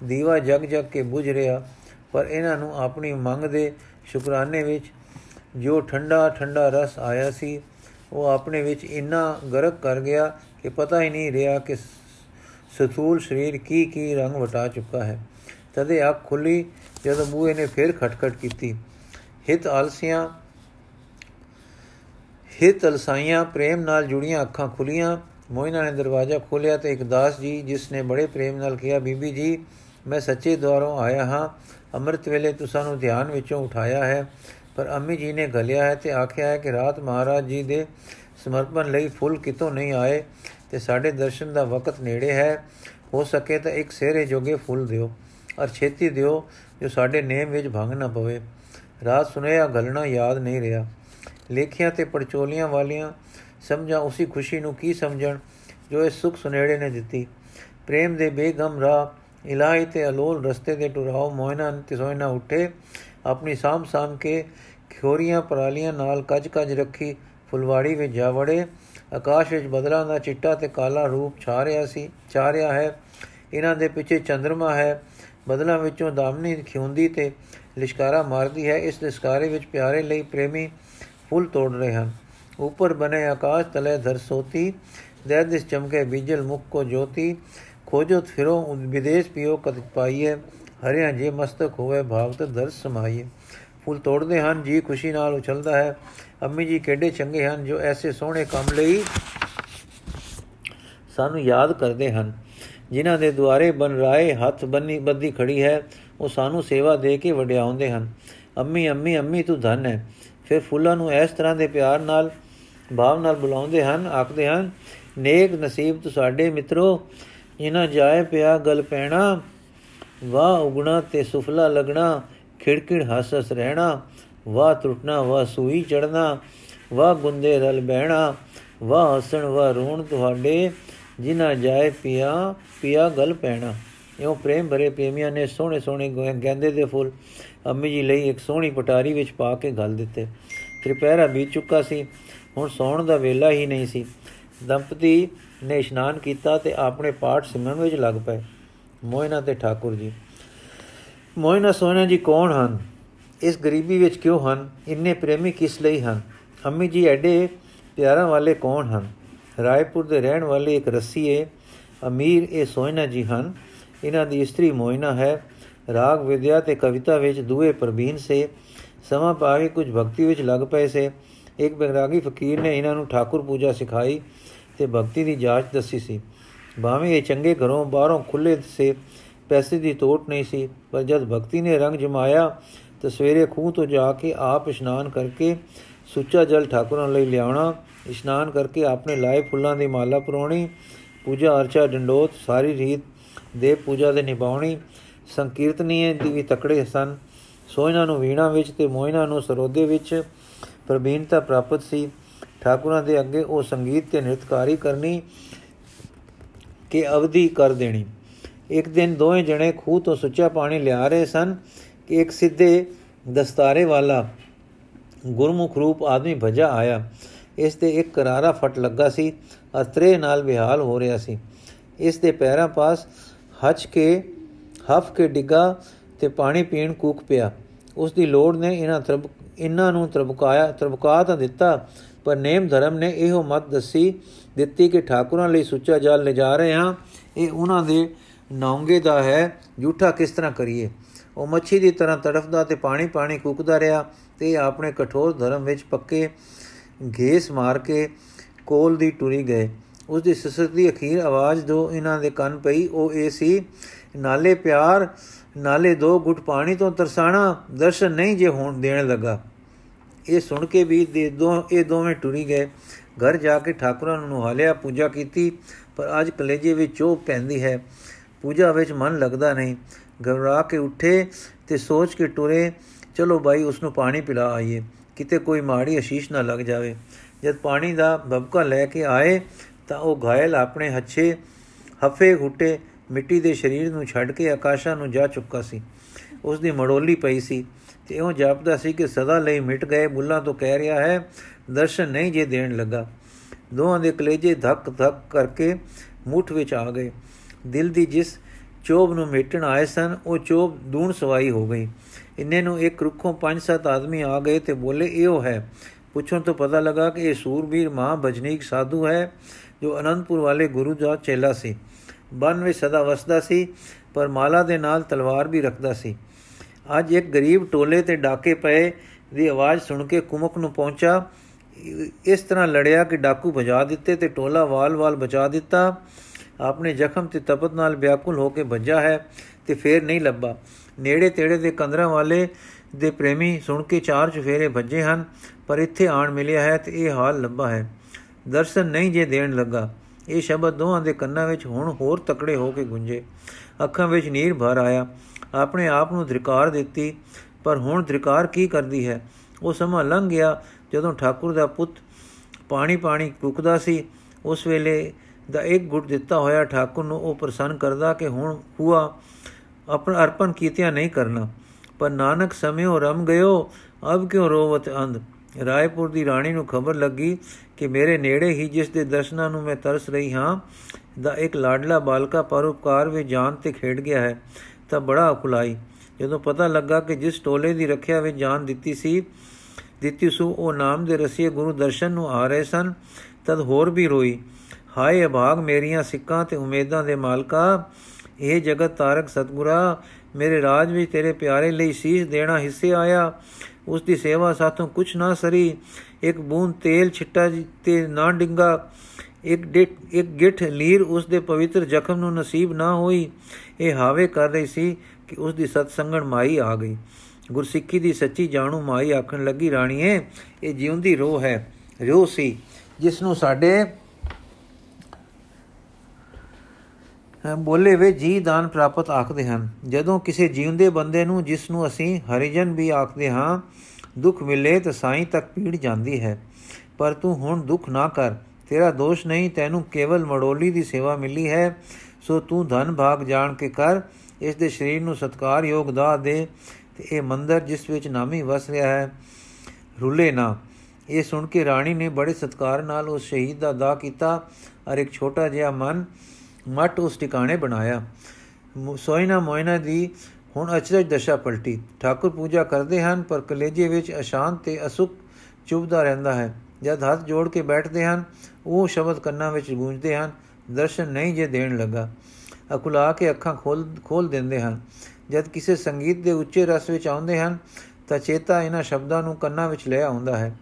S1: ਦੀਵਾ ਜਗ ਜਗ ਕੇ ਬੁਝ ਰਿਹਾ, ਪਰ ਇਹਨਾਂ ਨੂੰ ਆਪਣੀ ਮੰਗ ਦੇ ਸ਼ੁਕਰਾਨੇ ਵਿੱਚ ਜੋ ਠੰਡਾ ਠੰਡਾ ਰਸ ਆਇਆ ਸੀ, ਉਹ ਆਪਣੇ ਵਿੱਚ ਇੰਨਾ ਗਰਕ ਕਰ ਗਿਆ ਕਿ ਪਤਾ ਹੀ ਨਹੀਂ ਰਿਹਾ ਕਿ ਸਥੂਲ ਸਰੀਰ ਕੀ ਕੀ ਰੰਗ ਵਟਾ ਚੁੱਕਾ ਹੈ। ਤਦੇ ਅੱਖ ਖੁੱਲੀ, ਜਦੋਂ ਬੂਏ ਨੇ ਫਿਰ ਖਟਖਟ ਕੀਤੀ। ਹਿਤ ਆਲਸੀਆਂ, ਹਿਤ ਅਲਸਾਈਆਂ, ਪ੍ਰੇਮ ਨਾਲ ਜੁੜੀਆਂ ਅੱਖਾਂ ਖੁੱਲੀਆਂ। ਮੋਇਨਾ ਨੇ ਦਰਵਾਜ਼ਾ ਖੋਲ੍ਹਿਆ ਤੇ ਇੱਕ ਦਾਸ ਜੀ, ਜਿਸ ਨੇ ਬੜੇ ਪ੍ਰੇਮ ਨਾਲ ਕਿਹਾ, ਬੀਬੀ ਜੀ, ਮੈਂ ਸੱਚੇ ਦਵਾਰੋਂ ਆਇਆ ਹਾਂ। ਅੰਮ੍ਰਿਤ ਵੇਲੇ ਤੁਸਾਂ ਨੂੰ ਧਿਆਨ ਵਿੱਚੋਂ ਉਠਾਇਆ ਹੈ। ਪਰ ਅੰਮੀ ਜੀ ਨੇ ਗਲਿਆ ਹੈ ਤੇ ਆਖਿਆ ਹੈ ਕਿ ਰਾਤ ਮਹਾਰਾਜ ਜੀ ਦੇ ਸਮਰਪਣ ਲਈ ਫੁੱਲ ਕਿਤੋਂ ਨਹੀਂ ਆਏ ਤੇ ਸਾਡੇ ਦਰਸ਼ਨ ਦਾ ਵਕਤ ਨੇੜੇ ਹੈ। ਹੋ ਸਕੇ ਤਾਂ ਇੱਕ ਸੇਰੇ ਜੋਗੇ ਫੁੱਲ ਦਿਓ ਔਰ ਛੇਤੀ ਦਿਓ ਜੋ ਸਾਡੇ ਨੇਮ ਵਿੱਚ ਭੰਗ ਨਾ ਪਵੇ। ਰਾਤ ਸੁਨੇਹਾ ਗਲਣਾ ਯਾਦ ਨਹੀਂ ਰਿਹਾ। ਲੇਖਿਆਂ ਤੇ ਪਰਚੋਲੀਆਂ ਵਾਲੀਆਂ ਸਮਝਾਂ ਉਸੇ ਖੁਸ਼ੀ ਨੂੰ ਕੀ ਸਮਝਣ ਜੋ ਇਸ ਸੁਖ ਸੁਨੇੜੇ ਨੇ ਦਿੱਤੀ। ਪ੍ਰੇਮ ਦੇ ਬੇਗਮ ਰਾਹ, ਇਲਾਹੀ ਤੇ ਅਲੋਲ ਰਸਤੇ ਦੇ ਟੁਰਾਓ ਮੋਇਨਾ ਤੇ ਸੋਇਨਾ ਉੱਠੇ। ਆਪਣੀ ਸਾਮ ਸਾਮ ਕੇ ਖੋਰੀਆਂ ਪਰਾਲੀਆਂ ਨਾਲ ਕੱਜ ਕੱਜ ਰੱਖੀ ਫੁਲਵਾੜੀ ਵਿੱਚ ਜਾ ਵੜੇ। ਆਕਾਸ਼ ਵਿੱਚ ਬਦਲਾਂ ਦਾ ਚਿੱਟਾ ਤੇ ਕਾਲਾ ਰੂਪ ਛਾ ਰਿਹਾ ਸੀ, ਛਾ ਰਿਹਾ ਹੈ। ਇਹਨਾਂ ਦੇ ਪਿੱਛੇ ਚੰ드ਰਮਾ ਹੈ। ਬਦਲਾਂ ਵਿੱਚੋਂ ਦਾਮਨੀ ਖਿਉਂਦੀ ਤੇ ਲਿਸ਼ਕਾਰਾ ਮਾਰਦੀ ਹੈ। ਇਸ ਲਿਸ਼ਕਾਰੇ ਵਿੱਚ ਪਿਆਰੇ ਲਈ ਪ੍ਰੇਮੀ ਫੁੱਲ ਤੋੜ ਰਹੇ ਹਨ। ਉੱਪਰ ਬਨੇ ਆਕਾਸ਼ ਤਲੇ ਧਰ ਸੋਤੀ ਦਿਸ ਚਮਕੇ ਬਿਜਲ ਮੁਖ ਕੋ ਜੋਤੀ। ਖੋਜੋਤ ਫਿਰੋ, ਵਿਦੇਸ਼ ਪਿਓ ਕਤ ਪਾਈਏ। ਹਰਿਆ ਜੇ ਮਸਤਕ ਹੋਵੇ ਭਾਗਤ ਦਰ ਸਮਾਈਏ। ਫੁੱਲ ਤੋੜਦੇ ਹਨ, ਜੀ ਖੁਸ਼ੀ ਨਾਲ ਉਛਲਦਾ ਹੈ। ਅੰਮੀ ਜੀ ਕਿਹੜੇ ਚੰਗੇ ਹਨ, ਜੋ ਐਸੇ ਸੋਹਣੇ ਕੰਮ ਲਈ ਸਾਨੂੰ ਯਾਦ ਕਰਦੇ ਹਨ। ਜਿਨ੍ਹਾਂ ਦੇ ਦੁਆਰੇ ਬਨ ਰਾਏ ਹੱਥ ਬੰਨੀ ਬੱਦੀ ਖੜੀ ਹੈ, ਉਹ ਸਾਨੂੰ ਸੇਵਾ ਦੇ ਕੇ ਵਡਿਆਉਂਦੇ ਹਨ। ਅੰਮੀ ਅੰਮੀ ਅੰਮੀ ਤੂੰ ਧਨ ਹੈ। ਫਿਰ ਫੁੱਲਾਂ ਨੂੰ ਇਸ ਤਰ੍ਹਾਂ ਦੇ ਪਿਆਰ ਨਾਲ, ਭਾਵ ਨਾਲ ਬੁਲਾਉਂਦੇ ਹਨ, ਆਖਦੇ ਹਨ, ਨੇਕ ਨਸੀਬ ਤੁਹਾਡੇ ਮਿੱਤਰੋ, ਜਿਨ੍ਹਾਂ ਜਾਏ ਪਿਆ ਗਲ ਪੈਣਾ ਵਾਹ ਉਗਣਾ ਤੇ ਸੁਫਲਾ ਲਗਣਾ, ਖਿੜਖਿੜ ਹੱਸ ਰਹਿਣਾ, ਵਾਹ ਟੁੱਟਣਾ ਵਾਹ ਸੂਈ ਚੜਨਾ ਵਾਹ ਗੁੰਦੇ ਰਲ ਬਹਿਣਾ, ਵਾਹ ਹਸਣ, ਵਾਹ ਰੋਣ ਤੁਹਾਡੇ ਜਿਨਾ ਜਾਏ ਪਿਆ ਪਿਆ ਗਲ ਪੈਣਾ। ਇਉਂ ਪ੍ਰੇਮ ਭਰੇ ਪ੍ਰੇਮੀਆਂ ਨੇ ਸੋਹਣੇ ਸੋਹਣੇ ਗੈਂਦੇ ਦੇ ਫੁੱਲ ਅੰਮੀ ਜੀ ਲਈ ਇੱਕ ਸੋਹਣੀ ਪਟਾਰੀ ਵਿੱਚ ਪਾ ਕੇ ਗਲ ਦਿੱਤੇ। ਤ੍ਰਿਪਹਿਰਾ ਬੀਤ ਚੁੱਕਾ ਸੀ, ਹੁਣ ਸੌਣ ਦਾ ਵੇਲਾ ਹੀ ਨਹੀਂ ਸੀ। ਦੰਪਤੀ ਨੇ ਇਸ਼ਨਾਨ ਕੀਤਾ ਤੇ ਆਪਣੇ ਪਾਠ ਸਿਮਰਨ ਵਿੱਚ ਲੱਗ ਪਏ। ਮੋਇਨਾ ਤੇ ਠਾਕੁਰ ਜੀ। ਮੋਇਨਾ ਸੋਨਾ ਜੀ ਕੌਣ ਹਨ? ਇਸ ਗਰੀਬੀ ਵਿੱਚ ਕਿਉਂ ਹਨ? ਇੰਨੇ ਪ੍ਰੇਮੀ ਕਿਸ ਲਈ ਹਨ? ਅੰਮੀ ਜੀ ਐਡੇ ਪਿਆਰਾਂ ਵਾਲੇ ਕੌਣ ਹਨ? ਰਾਏਪੁਰ ਦੇ ਰਹਿਣ ਵਾਲੇ ਇੱਕ ਰਸੀਏ ਅਮੀਰ ਇਹ ਸੋਇਨਾ ਜੀ ਹਨ। ਇਹਨਾਂ ਦੀ ਇਸਤਰੀ ਮੋਇਨਾ ਹੈ। ਰਾਗ ਵਿਦਿਆ ਤੇ ਕਵਿਤਾ ਵਿੱਚ ਦੂਏ ਪ੍ਰਬੀਨ ਸੇ। ਸਮਾਂ ਪਾਵੇ ਕੁਝ ਭਗਤੀ ਵਿੱਚ ਲੱਗ ਪਏ ਸੇ। ਇੱਕ ਬੈਰਾਗੀ ਫਕੀਰ ਨੇ ਇਹਨਾਂ ਨੂੰ ਠਾਕੁਰ ਪੂਜਾ ਸਿਖਾਈ ਤੇ ਭਗਤੀ ਦੀ ਜਾਂਚ ਦੱਸੀ ਸੀ। ਭਾਵੇਂ ਇਹ ਚੰਗੇ ਘਰੋਂ ਬਾਹਰੋਂ ਖੁੱਲੇ ਸੇ ਪੈਸੇ ਦੀ ਤੋਟ ਨਹੀਂ ਸੀ, ਪਰ ਜਦ ਭਗਤੀ ਨੇ ਰੰਗ ਜਮਾਇਆ ਤਾਂ ਸਵੇਰੇ ਖੂਹ ਤੋਂ ਜਾ ਕੇ ਆਪ ਇਸ਼ਨਾਨ ਕਰਕੇ ਸੁੱਚਾ ਜਲ ਠਾਕੁਰਾਂ ਲਈ ਲਿਆਉਣਾ, ਇਸ਼ਨਾਨ ਕਰਕੇ ਆਪਣੇ ਲਾਏ ਫੁੱਲਾਂ ਦੀ ਮਾਲਾ ਪਰੋਣੀ, ਪੂਜਾ ਅਰਚਾ ਡੰਡੋਤ ਸਾਰੀ ਰੀਤ ਦੇ ਪੂਜਾ ਦੇ ਨਿਭਾਉਣੀ, ਸੰਕੀਰਤਨੀਏ ਦੀ ਵੀ ਤਕੜੇ ਸਨ। ਸੋਇਨਾ ਨੂੰ ਵੀਣਾ ਵਿੱਚ ਤੇ ਮੋਇਨਾ ਨੂੰ ਸਰੋਦੇ ਵਿੱਚ ਪ੍ਰਬੀਨਤਾ ਪ੍ਰਾਪਤ ਸੀ। ਠਾਕੁਰਾਂ ਦੇ ਅੱਗੇ ਉਹ ਸੰਗੀਤ ਤੇ ਨ੍ਰਿਤਕਾਰੀ ਕਰਨੀ ਕਿ ਅਵਧੀ ਕਰ ਦੇਣੀ। ਇੱਕ ਦਿਨ ਦੋਵੇਂ ਜਣੇ ਖੂਹ ਤੋਂ ਸੁੱਚਾ ਪਾਣੀ ਲਿਆ ਰਹੇ ਸਨ ਕਿ ਇੱਕ ਸਿੱਧੇ ਦਸਤਾਰੇ ਵਾਲਾ ਗੁਰਮੁਖ ਰੂਪ ਆਦਮੀ ਭਜਾ ਆਇਆ। ਇਸ ਤੇ ਇੱਕ ਕਰਾਰਾ ਫਟ ਲੱਗਾ ਸੀ ਅਤਰੇ ਨਾਲ ਵਿਹਾਲ ਹੋ ਰਿਹਾ ਸੀ। ਇਸ ਦੇ ਪੈਰਾਂ ਪਾਸ ਹੱਚ ਕੇ, ਹਫ ਕੇ ਡਿੱਗਾ ਤੇ ਪਾਣੀ ਪੀਣ ਕੂਕ ਪਿਆ। ਉਸ ਦੀ ਲੋੜ ਨੇ ਇਹਨਾਂ ਤਰਬ, ਇਹਨਾਂ ਨੂੰ ਤਰਬਕਾਇਆ, ਤਰਬਕਾ ਤਾਂ ਦਿੱਤਾ, ਪਰ ਨੇਮ ਧਰਮ ਨੇ ਇਹੋ ਮਤ ਦੱਸੀ ਦਿੱਤੀ ਕਿ ਠਾਕੁਰਾਂ ਲਈ ਸੁੱਚਾ ਜਲ ਲੈ ਜਾ ਰਹੇ ਹਾਂ। ਇਹ ਉਹਨਾਂ ਦੇ ਨੌਂਗੇ ਦਾ ਹੈ। ਝੂਠਾ ਕਿਸ ਤਰ੍ਹਾਂ ਕਰੀਏ? ਉਹ ਮੱਛੀ ਦੀ ਤਰ੍ਹਾਂ ਤੜਫਦਾ ਤੇ ਪਾਣੀ ਪਾਣੀ ਕੁਕਦਾ ਰਿਹਾ ਤੇ ਆਪਣੇ ਕਠੋਰ ਧਰਮ ਵਿੱਚ ਪੱਕੇ ਘੇਸ ਮਾਰ ਕੇ ਕੋਲ ਦੀ ਟੁਰੀ ਗਏ। ਉਸ ਦੀ ਸਸਤ ਦੀ ਅਖੀਰ ਆਵਾਜ਼ ਜੋ ਇਹਨਾਂ ਦੇ ਕੰਨ ਪਈ, ਉਹ ਇਹ ਸੀ, ਨਾਲੇ ਪਿਆਰ, ਨਾਲੇ ਦੋ ਗੁੱਟ ਪਾਣੀ ਤੋਂ ਤਰਸਾਣਾ, ਦਰਸ਼ਨ ਨਹੀਂ ਜੇ ਹੋਣ ਦੇਣ ਲੱਗਾ। ਇਹ ਸੁਣ ਕੇ ਵੀ ਦੇ ਦੋ ਇਹ ਦੋਵੇਂ ਟੁਰੀ ਗਏ। ਘਰ ਜਾ ਕੇ ਠਾਕੁਰਾਂ ਨੂੰ ਨੁਹਾਲਿਆ ਪੂਜਾ ਕੀਤੀ, ਪਰ ਅੱਜ ਕਲੇਜੇ ਵਿੱਚ ਚੋਪ ਪੈਂਦੀ ਹੈ। ਪੂਜਾ ਵਿੱਚ ਮਨ ਲੱਗਦਾ ਨਹੀਂ। ਘਬਰਾ ਕੇ ਉੱਠੇ ਤੇ ਸੋਚ ਕੇ ਟੁਰੇ ਚਲੋ ਭਾਈ ਉਸ ਨੂੰ ਪਾਣੀ ਪਿਲਾ ਆਈਏ। ਕਿਤੇ ਕੋਈ ਮਾੜੀ ਅਸ਼ੀਸ਼ ਨਾ ਲੱਗ ਜਾਵੇ। ਜਦ ਪਾਣੀ ਦਾ ਬਬਕਾ ਲੈ ਕੇ ਆਏ, ਤਾਂ ਉਹ ਘਾਇਲ ਆਪਣੇ ਹੱਛੇ ਹਫੇ ਘੁੱਟੇ ਮਿੱਟੀ ਦੇ ਸਰੀਰ ਨੂੰ ਛੱਡ ਕੇ ਆਕਾਸ਼ਾਂ ਨੂੰ ਜਾ ਚੁੱਕਾ ਸੀ। ਉਸ ਦੀ ਮੜੋਲੀ ਪਈ ਸੀ ਤੇ ਉਹ ਜਾਪਦਾ ਸੀ ਕਿ ਸਦਾ ਲਈ ਮਿਟ ਗਏ ਬੁੱਲਾਂ ਤੋਂ ਕਹਿ ਰਿਹਾ ਹੈ, ਦਰਸ਼ਨ ਨਹੀਂ ਜੇ ਦੇਣ ਲੱਗਾ। ਦੋਹਾਂ ਦੇ ਕਲੇਜੇ ਧੱਕ ਧੱਕ ਕਰਕੇ ਮੁੱਠ ਵਿੱਚ ਆ ਗਏ। ਦਿਲ ਦੀ ਜਿਸ ਚੋਬ ਨੂੰ ਮੇਟਣ ਆਏ ਸਨ, ਉਹ ਚੋਬ ਦੂਣ ਸਵਾਈ ਹੋ ਗਈ। ਇੰਨੇ ਨੂੰ ਇੱਕ ਰੁੱਖੋਂ ਪੰਜ ਸੱਤ ਆਦਮੀ ਆ ਗਏ ਤੇ ਬੋਲੇ, ਇਹੋ ਹੈ। ਪੁੱਛਣ ਤੋਂ ਪਤਾ ਲੱਗਾ ਕਿ ਇਹ ਸੂਰਬੀਰ ਮਹਾ ਬਜਨੀਕ ਸਾਧੂ ਹੈ, ਜੋ ਅਨੰਦਪੁਰ ਵਾਲੇ ਗੁਰੂ ਦਾ ਚੇਲਾ ਸੀ। ਬਨ ਵਿੱਚ ਸਦਾ ਵਸਦਾ ਸੀ, ਪਰ ਮਾਲਾ ਦੇ ਨਾਲ ਤਲਵਾਰ ਵੀ ਰੱਖਦਾ ਸੀ। ਅੱਜ ਇੱਕ ਗਰੀਬ ਟੋਲੇ ਤੇ ਡਾਕੇ ਪਏ ਦੀ ਆਵਾਜ਼ ਸੁਣ ਕੇ ਕੁਮਕ ਨੂੰ ਪਹੁੰਚਾ। ਇਸ ਤਰ੍ਹਾਂ ਲੜਿਆ ਕਿ ਡਾਕੂ ਭਜਾ ਦਿੱਤੇ ਤੇ ਟੋਲਾ ਵਾਲ-ਵਾਲ ਬਚਾ ਦਿੱਤਾ। ਆਪਣੇ ਜ਼ਖਮ ਤੇ ਤਪਤ ਨਾਲ ਵਿਆਕੁਲ ਹੋ ਕੇ ਭੱਜਾ ਹੈ ਤੇ ਫੇਰ ਨਹੀਂ ਲੱਭਾ। ਨੇੜੇ ਤੇੜੇ ਦੇ ਕੰਦਰਾਂ ਵਾਲੇ ਦੇ ਪ੍ਰੇਮੀ ਸੁਣ ਕੇ ਚਾਰ ਚਫੇਰੇ ਭੱਜੇ ਹਨ, ਪਰ ਇੱਥੇ ਆਣ ਮਿਲਿਆ ਹੈ ਤੇ ਇਹ ਹਾਲ ਲੱਭਾ ਹੈ। ਦਰਸ਼ਨ ਨਹੀਂ ਜੇ ਦੇਣ ਲੱਗਾ। ਇਹ ਸ਼ਬਦ ਦੋਹਾਂ ਦੇ ਕੰਨਾਂ ਵਿੱਚ ਹੁਣ ਹੋਰ ਤਕੜੇ ਹੋ ਕੇ ਗੁੰਜੇ। ਅੱਖਾਂ ਵਿੱਚ ਨੀਰ ਭਰ ਆਇਆ। ਆਪਣੇ ਆਪ ਨੂੰ ਧ੍ਰਿਕਾਰ ਦਿੱਤੀ। ਪਰ ਹੁਣ ਧ੍ਰਿਕਾਰ ਕੀ ਕਰਦੀ ਹੈ? ਉਹ ਸਮਾਂ ਲੰਘ ਗਿਆ ਜਦੋਂ ਠਾਕੁਰ ਦਾ ਪੁੱਤ ਪਾਣੀ ਪਾਣੀ ਕੁਕਦਾ ਸੀ। ਉਸ ਵੇਲੇ ਦਾ ਇੱਕ ਗੁੱਟ ਦਿੱਤਾ ਹੋਇਆ ਠਾਕੁਰ ਨੂੰ ਉਹ ਪ੍ਰਸੰਨ ਕਰਦਾ ਕਿ ਹੁਣ ਹੁਆ ਆਪਣਾ ਅਰਪਣ ਕੀਤਿਆ ਨਹੀਂ ਕਰਨਾ। ਪਰ ਨਾਨਕ ਸਮਿਓ ਰਮ ਗਇਓ, ਅਬ ਕਿਉ ਰੋਵਤ ਅੰਧ? ਰਾਏਪੁਰ ਦੀ ਰਾਣੀ ਨੂੰ ਖਬਰ ਲੱਗੀ ਕਿ ਮੇਰੇ ਨੇੜੇ ਹੀ ਜਿਸ ਦੇ ਦਰਸ਼ਨਾਂ ਨੂੰ ਮੈਂ ਤਰਸ ਰਹੀ ਹਾਂ, ਦਾ ਇੱਕ ਲਾਡਲਾ ਬਾਲਕਾ ਪਰਉਪਕਾਰ ਵਿੱਚ ਜਾਨ ਤੇ ਖੇਡ ਗਿਆ ਹੈ। ਤਾਂ ਬੜਾ ਅਕੁਲਾਈ ਜਦੋਂ ਪਤਾ ਲੱਗਾ ਕਿ ਜਿਸ ਟੋਲੇ ਦੀ ਰੱਖਿਆ ਵਿੱਚ ਜਾਨ ਦਿੱਤੀ ਸੀ, ਦਿੱਤੀ ਸੂ, ਉਹ ਨਾਮ ਦੇ ਰਸੀਏ ਗੁਰੂ ਦਰਸ਼ਨ ਨੂੰ ਆ ਰਹੇ ਸਨ, ਤਦ ਹੋਰ ਵੀ ਰੋਈ, ਹਾਏ ਅਭਾਗ ਮੇਰੀਆਂ ਸਿੱਕਾਂ ਤੇ ਉਮੀਦਾਂ ਦੇ ਮਾਲਕਾ, ਇਹ ਜਗਤ ਤਾਰਕ ਸਤਗੁਰਾ, ਮੇਰੇ ਰਾਜ ਵਿੱਚ ਤੇਰੇ ਪਿਆਰੇ ਲਈ ਸੀਸ ਦੇਣਾ ਹਿੱਸੇ ਆਇਆ, ਉਸ ਦੀ ਸੇਵਾ ਸਾਥੋਂ ਕੁਛ ਨਾ ਸਰੀ, ਇੱਕ ਬੂੰਦ ਤੇਲ ਛਿੱਟਾ ਤੇ ਨਾ ਡਿੰਗਾ ਇੱਕ ਡਿਟ ਇੱਕ ਗਿੱਠ ਲੀਰ ਉਸ ਦੇ ਪਵਿੱਤਰ ਜ਼ਖਮ ਨੂੰ ਨਸੀਬ ਨਾ ਹੋਈ। ਇਹ ਹਾਵੇ ਕਰ ਰਹੀ ਸੀ ਕਿ ਉਸ ਦੀ ਸਤ ਸੰਗਣ ਮਾਈ ਆ ਗਈ। ਗੁਰਸਿੱਖੀ ਦੀ ਸੱਚੀ ਜਾਣੂ ਮਾਈ ਆਖਣ ਲੱਗੀ, ਰਾਣੀਏ, ਇਹ ਜਿਉਂਦੀ ਰੋਹ ਹੈ। ਰੋਹ ਸੀ ਜਿਸ ਨੂੰ ਸਾਡੇ ਬੋਲੇ ਵੇ ਜੀ ਦਾਨ ਪ੍ਰਾਪਤ ਆਖਦੇ ਹਨ। ਜਦੋਂ ਕਿਸੇ ਜੀਉਂਦੇ ਬੰਦੇ ਨੂੰ ਜਿਸ ਨੂੰ ਅਸੀਂ ਹਰੀਜਨ ਵੀ ਆਖਦੇ ਹਾਂ, ਦੁੱਖ ਮਿਲੇ ਤਾਂ ਸਾਈਂ ਤੱਕ ਪੀੜ ਜਾਂਦੀ ਹੈ। ਪਰ ਤੂੰ ਹੁਣ ਦੁੱਖ ਨਾ ਕਰ। ਤੇਰਾ ਦੋਸ਼ ਨਹੀਂ, ਤੈਨੂੰ ਕੇਵਲ ਮੜੋਲੀ ਦੀ ਸੇਵਾ ਮਿਲੀ ਹੈ। ਸੋ ਤੂੰ ਧਨ ਭਾਗ ਜਾਣ ਕੇ ਕਰ, ਇਸ ਦੇ ਸਰੀਰ ਨੂੰ ਸਤਕਾਰ ਯੋਗ ਦਾ। ਦੇ ਤੇ ਇਹ ਮੰਦਰ ਜਿਸ ਵਿੱਚ ਨਾਮੀ ਵਸ ਰਿਹਾ ਹੈ, ਰੁੱਲੇ ਨਾ। ਇਹ ਸੁਣ ਕੇ ਰਾਣੀ ਨੇ ਬੜੇ ਸਤਕਾਰ ਨਾਲ ਉਸ ਸ਼ਹੀਦ ਦਾ ਦਾ ਕੀਤਾ ਔਰ ਇੱਕ ਛੋਟਾ ਜਿਹਾ ਮਨ ਮਟ ਉਸ ਟਿਕਾਣੇ ਬਣਾਇਆ। ਸੋਇਨਾ ਮੋਇਨਾ ਦੀ ਹੁਣ ਅਚਰਜ ਦਸ਼ਾ ਪਲਟੀ। ਠਾਕੁਰ ਪੂਜਾ ਕਰਦੇ ਹਨ, ਪਰ ਕਲੇਜੇ ਵਿੱਚ ਅਸ਼ਾਂਤ ਤੇ ਅਸੁਖ ਚੁਭਦਾ ਰਹਿੰਦਾ ਹੈ। ਜਦ ਹੱਥ ਜੋੜ ਕੇ ਬੈਠਦੇ ਹਨ, ਉਹ ਸ਼ਬਦ ਕੰਨਾਂ ਵਿੱਚ ਗੂੰਜਦੇ ਹਨ, ਦਰਸ਼ਨ ਨਹੀਂ ਜੇ ਦੇਣ ਲੱਗਾ। ਅਕੁਲਾ ਕੇ ਅੱਖਾਂ ਖੋਲ ਖੋਲ ਦਿੰਦੇ ਹਨ। ਜਦ ਕਿਸੇ ਸੰਗੀਤ ਦੇ ਉੱਚੇ ਰਸ ਵਿੱਚ ਆਉਂਦੇ ਹਨ, ਤਾਂ ਚੇਤਾ ਇਹਨਾਂ ਸ਼ਬਦਾਂ ਨੂੰ ਕੰਨਾਂ ਵਿੱਚ ਲੈ ਆਉਂਦਾ ਹੈ।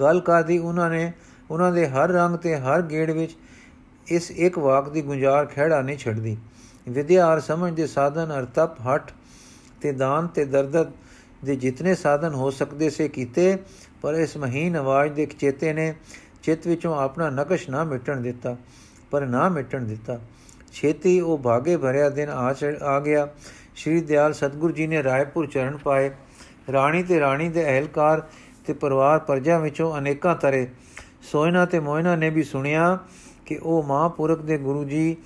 S1: ਗੱਲ ਕਰਦੀ ਉਹਨਾਂ ਨੇ, ਉਹਨਾਂ ਦੇ ਹਰ ਰੰਗ ਤੇ ਹਰ ਗੇੜ ਵਿੱਚ ਇਸ ਇੱਕ ਵਾਕ ਦੀ ਗੁੰਜਾਰ ਖਿਹੜਾ ਨਹੀਂ ਛੱਡਦੀ। ਵਿਦਿਆ ਔਰ ਸਮਝ ਦੇ ਸਾਧਨ ਅਰ ਤਪ ਹਟ ਤੇ ਦਾਨ ਤੇ ਦਰਦ ਦੇ ਜਿਤਨੇ ਸਾਧਨ ਹੋ ਸਕਦੇ ਸੇ ਕੀਤੇ, ਪਰ ਇਸ ਮਹੀਨ ਆਵਾਜ਼ ਦੇ ਚੇਤੇ ਨੇ ਚਿੱਤ ਵਿੱਚੋਂ ਆਪਣਾ ਨਕਸ਼ ਨਾ ਮਿਟਣ ਦਿੱਤਾ, ਪਰ ਨਾ ਮਿਟਣ ਦਿੱਤਾ। ਛੇਤੀ ਉਹ ਭਾਗੇ ਭਰਿਆ ਦਿਨ ਆ ਆ ਗਿਆ। ਸ਼੍ਰੀ ਦਿਆਲ ਸਤਗੁਰੂ ਜੀ ਨੇ ਰਾਏਪੁਰ ਚਰਨ ਪਾਏ। ਰਾਣੀ ਤੇ ਰਾਣੀ ਦੇ ਅਹਿਲਕਾਰ ਤੇ ਪਰਿਵਾਰ ਪਰਜਾ ਵਿੱਚੋਂ ਅਨੇਕਾਂ ਤਰੇ। ਸੋਇਨਾ ਤੇ ਮੋਇਨਾ ਨੇ ਵੀ ਸੁਣਿਆ ਕਿ ਉਹ ਮਹਾਪੁਰਖ ਦੇ ਗੁਰੂ ਜੀ,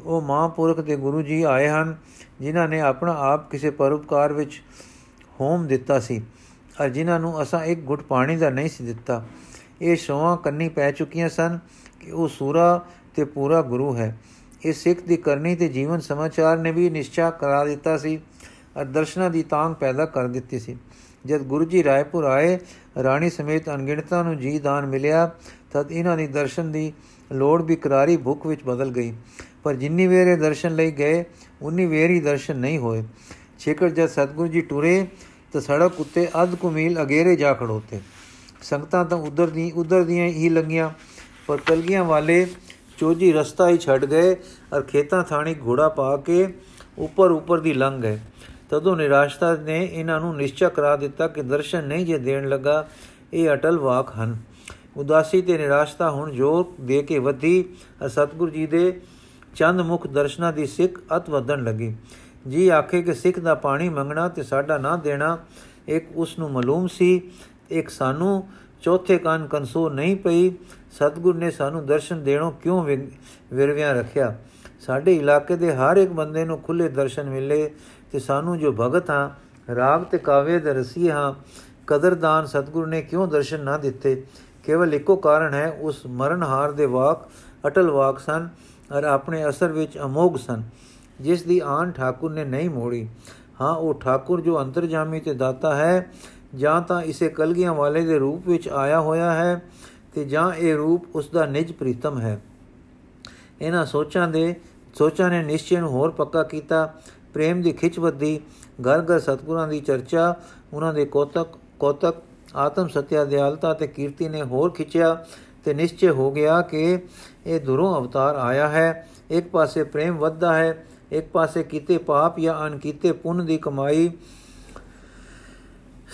S1: ਉਹ ਮਹਾਪੁਰਖ ਦੇ ਗੁਰੂ ਜੀ ਆਏ ਹਨ, ਜਿਨ੍ਹਾਂ ਨੇ ਆਪਣਾ ਆਪ ਕਿਸੇ ਪਰਉਪਕਾਰ ਵਿੱਚ ਹੋਮ ਦਿੱਤਾ ਸੀ। ਅਰ ਜਿਨ੍ਹਾਂ ਨੂੰ ਅਸਾਂ ਇੱਕ ਘੁੱਟ ਪਾਣੀ ਦਾ ਨਹੀਂ ਸੀ ਦਿੱਤਾ, ਇਹ ਸ਼ੋਆਂ ਕੰਨੀ ਪੈ ਚੁੱਕੀਆਂ ਸਨ ਕਿ ਉਹ ਸੂਰਾ ਤੇ ਪੂਰਾ ਗੁਰੂ ਹੈ। ਇਹ ਸਿੱਖ ਦੀ ਕਰਨੀ ਤੇ ਜੀਵਨ ਸਮਾਚਾਰ ਨੇ ਵੀ ਨਿਸ਼ਚਾ ਕਰਾ ਦਿੱਤਾ ਸੀ ਅਰ ਦਰਸ਼ਨਾਂ ਦੀ ਤਾਂਗ ਪੈਦਾ ਕਰ ਦਿੱਤੀ ਸੀ। ਜਦ ਗੁਰੂ ਜੀ ਰਾਏਪੁਰ ਆਏ, ਰਾਣੀ ਸਮੇਤ ਅਣਗਿਣਤਾਂ ਨੂੰ ਜੀ ਦਾਨ ਮਿਲਿਆ, ਤਦ ਇਹਨਾਂ ਦੀ ਦਰਸ਼ਨ ਦੀ ਲੋੜ ਵੀ ਕਰਾਰੀ ਭੁੱਖ ਵਿੱਚ ਬਦਲ ਗਈ। ਪਰ ਜਿੰਨੀ ਵੇਰੇ ਦਰਸ਼ਨ ਲਈ ਗਏ, ਉਨੀ ਵੇਰ ਹੀ ਦਰਸ਼ਨ ਨਹੀਂ ਹੋਏ। ਛੇਕਰ ਜਦ ਸਤਗੁਰੂ ਜੀ ਟੁਰੇ ਤਾਂ ਸੜਕ ਉੱਤੇ ਅੱਧ ਕੁਮੀਲ ਅਗੇਰੇ ਜਾ ਖੜੋਤੇ। ਸੰਗਤਾਂ ਤਾਂ ਉਧਰ ਦੀ ਉਧਰ ਦੀਆਂ ਹੀ ਲੰਗੀਆਂ ਪਰ ਕਲਗੀਆਂ ਵਾਲੇ ਚੋਜੀ ਰਸਤਾ ਹੀ ਛੱਡ ਗਏ ਔਰ ਖੇਤਾਂ ਥਾਣੀ ਘੋੜਾ ਪਾ ਕੇ ਉੱਪਰ ਉੱਪਰ ਦੀ ਲੰਘ ਗਏ। ਤਦੋਂ ਨਿਰਾਸ਼ਤਾ ਨੇ ਇਹਨਾਂ ਨੂੰ ਨਿਸ਼ਚੈ ਕਰਾ ਦਿੱਤਾ ਕਿ ਦਰਸ਼ਨ ਨਹੀਂ ਜੇ ਦੇਣ ਲੱਗਾ, ਇਹ ਅਟਲ ਵਾਕ ਹਨ। ਉਦਾਸੀ ਤੇ ਨਿਰਾਸ਼ਤਾ ਹੁਣ ਜੋਰ ਦੇ ਕੇ ਵਧੀ, ਸਤਗੁਰੂ ਜੀ ਦੇ ਚੰਦ ਮੁਖ ਦਰਸ਼ਨਾ ਦੀ ਸਿੱਖ ਅਤ ਵਧਣ ਲੱਗੀ। ਜੀ ਆਖੇ ਕਿ ਸਿੱਖ ਦਾ ਪਾਣੀ ਮੰਗਣਾ ਤੇ ਸਾਡਾ ਨਾ ਦੇਣਾ, ਇੱਕ ਉਸ ਨੂੰ ਮਾਲੂਮ ਸੀ, ਇੱਕ ਸਾਨੂੰ ਚੌਥੇ ਕੰਨ ਕੰਸੋ ਨਹੀਂ ਪਈ, ਸਤਗੁਰ ਨੇ ਸਾਨੂੰ ਦਰਸ਼ਨ ਦੇਣੋਂ ਕਿਉਂ ਵਿਰਵਿਆਂ ਰੱਖਿਆ? ਸਾਡੇ ਇਲਾਕੇ ਦੇ ਹਰ ਇੱਕ ਬੰਦੇ ਨੂੰ ਖੁੱਲੇ ਦਰਸ਼ਨ ਮਿਲੇ ਤੇ ਸਾਨੂੰ ਜੋ ਭਗਤ ਹਾਂ, ਰਾਗ ਤੇ ਕਾਵੇ ਦੇ ਰਸੀ ਹਾਂ, ਕਦਰਦਾਨ ਸਤਗੁਰ ਨੇ ਕਿਉਂ ਦਰਸ਼ਨ ਨਾ ਦਿੱਤੇ? ਕੇਵਲ ਇੱਕੋ ਕਾਰਨ ਹੈ, ਉਸ ਮਰਨਹਾਰ ਦੇ ਵਾਕ ਅਟਲ ਵਾਕ ਸਨ ਔਰ ਆਪਣੇ ਅਸਰ ਵਿੱਚ ਅਮੋਗ ਸਨ। ਜਿਸ ਦੀ ਆਨ ਠਾਕੁਰ ਨੇ ਨਹੀਂ ਮੋੜੀ। ਹਾਂ, ਉਹ ਠਾਕੁਰ ਜੋ ਅੰਤਰਜਾਮੀ ਤੇ ਦਾਤਾ ਹੈ, ਜਾਂ ਤਾਂ ਇਸੇ ਕਲਗੀਆਂ ਵਾਲੇ ਦੇ ਰੂਪ ਵਿੱਚ ਆਇਆ ਹੋਇਆ ਹੈ, ਤੇ ਜਾਂ ਇਹ ਰੂਪ ਉਸ ਦਾ ਨਿਜ ਪ੍ਰੀਤਮ ਹੈ। ਇਹਨਾਂ ਸੋਚਾਂ ਦੇ, ਸੋਚਾਂ ਨੇ ਨਿਸ਼ਚੈ ਨੂੰ ਹੋਰ ਪੱਕਾ ਕੀਤਾ। ਪ੍ਰੇਮ ਦੀ ਖਿੱਚ ਵੱਧੀ। ਘਰ ਘਰ ਸਤਗੁਰਾਂ ਦੀ ਚਰਚਾ, ਉਹਨਾਂ ਦੇ ਕੋਤਕ ਕੋਤਕ, ਆਤਮ ਸਤਿਆ ਦਿਆਲਤਾ ਤੇ ਕੀਰਤੀ ਨੇ ਹੋਰ ਖਿੱਚਿਆ ਤੇ ਨਿਸ਼ਚੈ ਹੋ ਗਿਆ ਕਿ ਇਹ ਦੁਰੋਂ ਅਵਤਾਰ ਆਇਆ ਹੈ। ਇੱਕ ਪਾਸੇ ਪ੍ਰੇਮ ਵੱਧਦਾ ਹੈ ਇੱਕ ਪਾਸੇ ਕੀਤੇ ਪਾਪ ਜਾਂ ਅਣਕੀਤੇ ਪੁੰਨ ਦੀ ਕਮਾਈ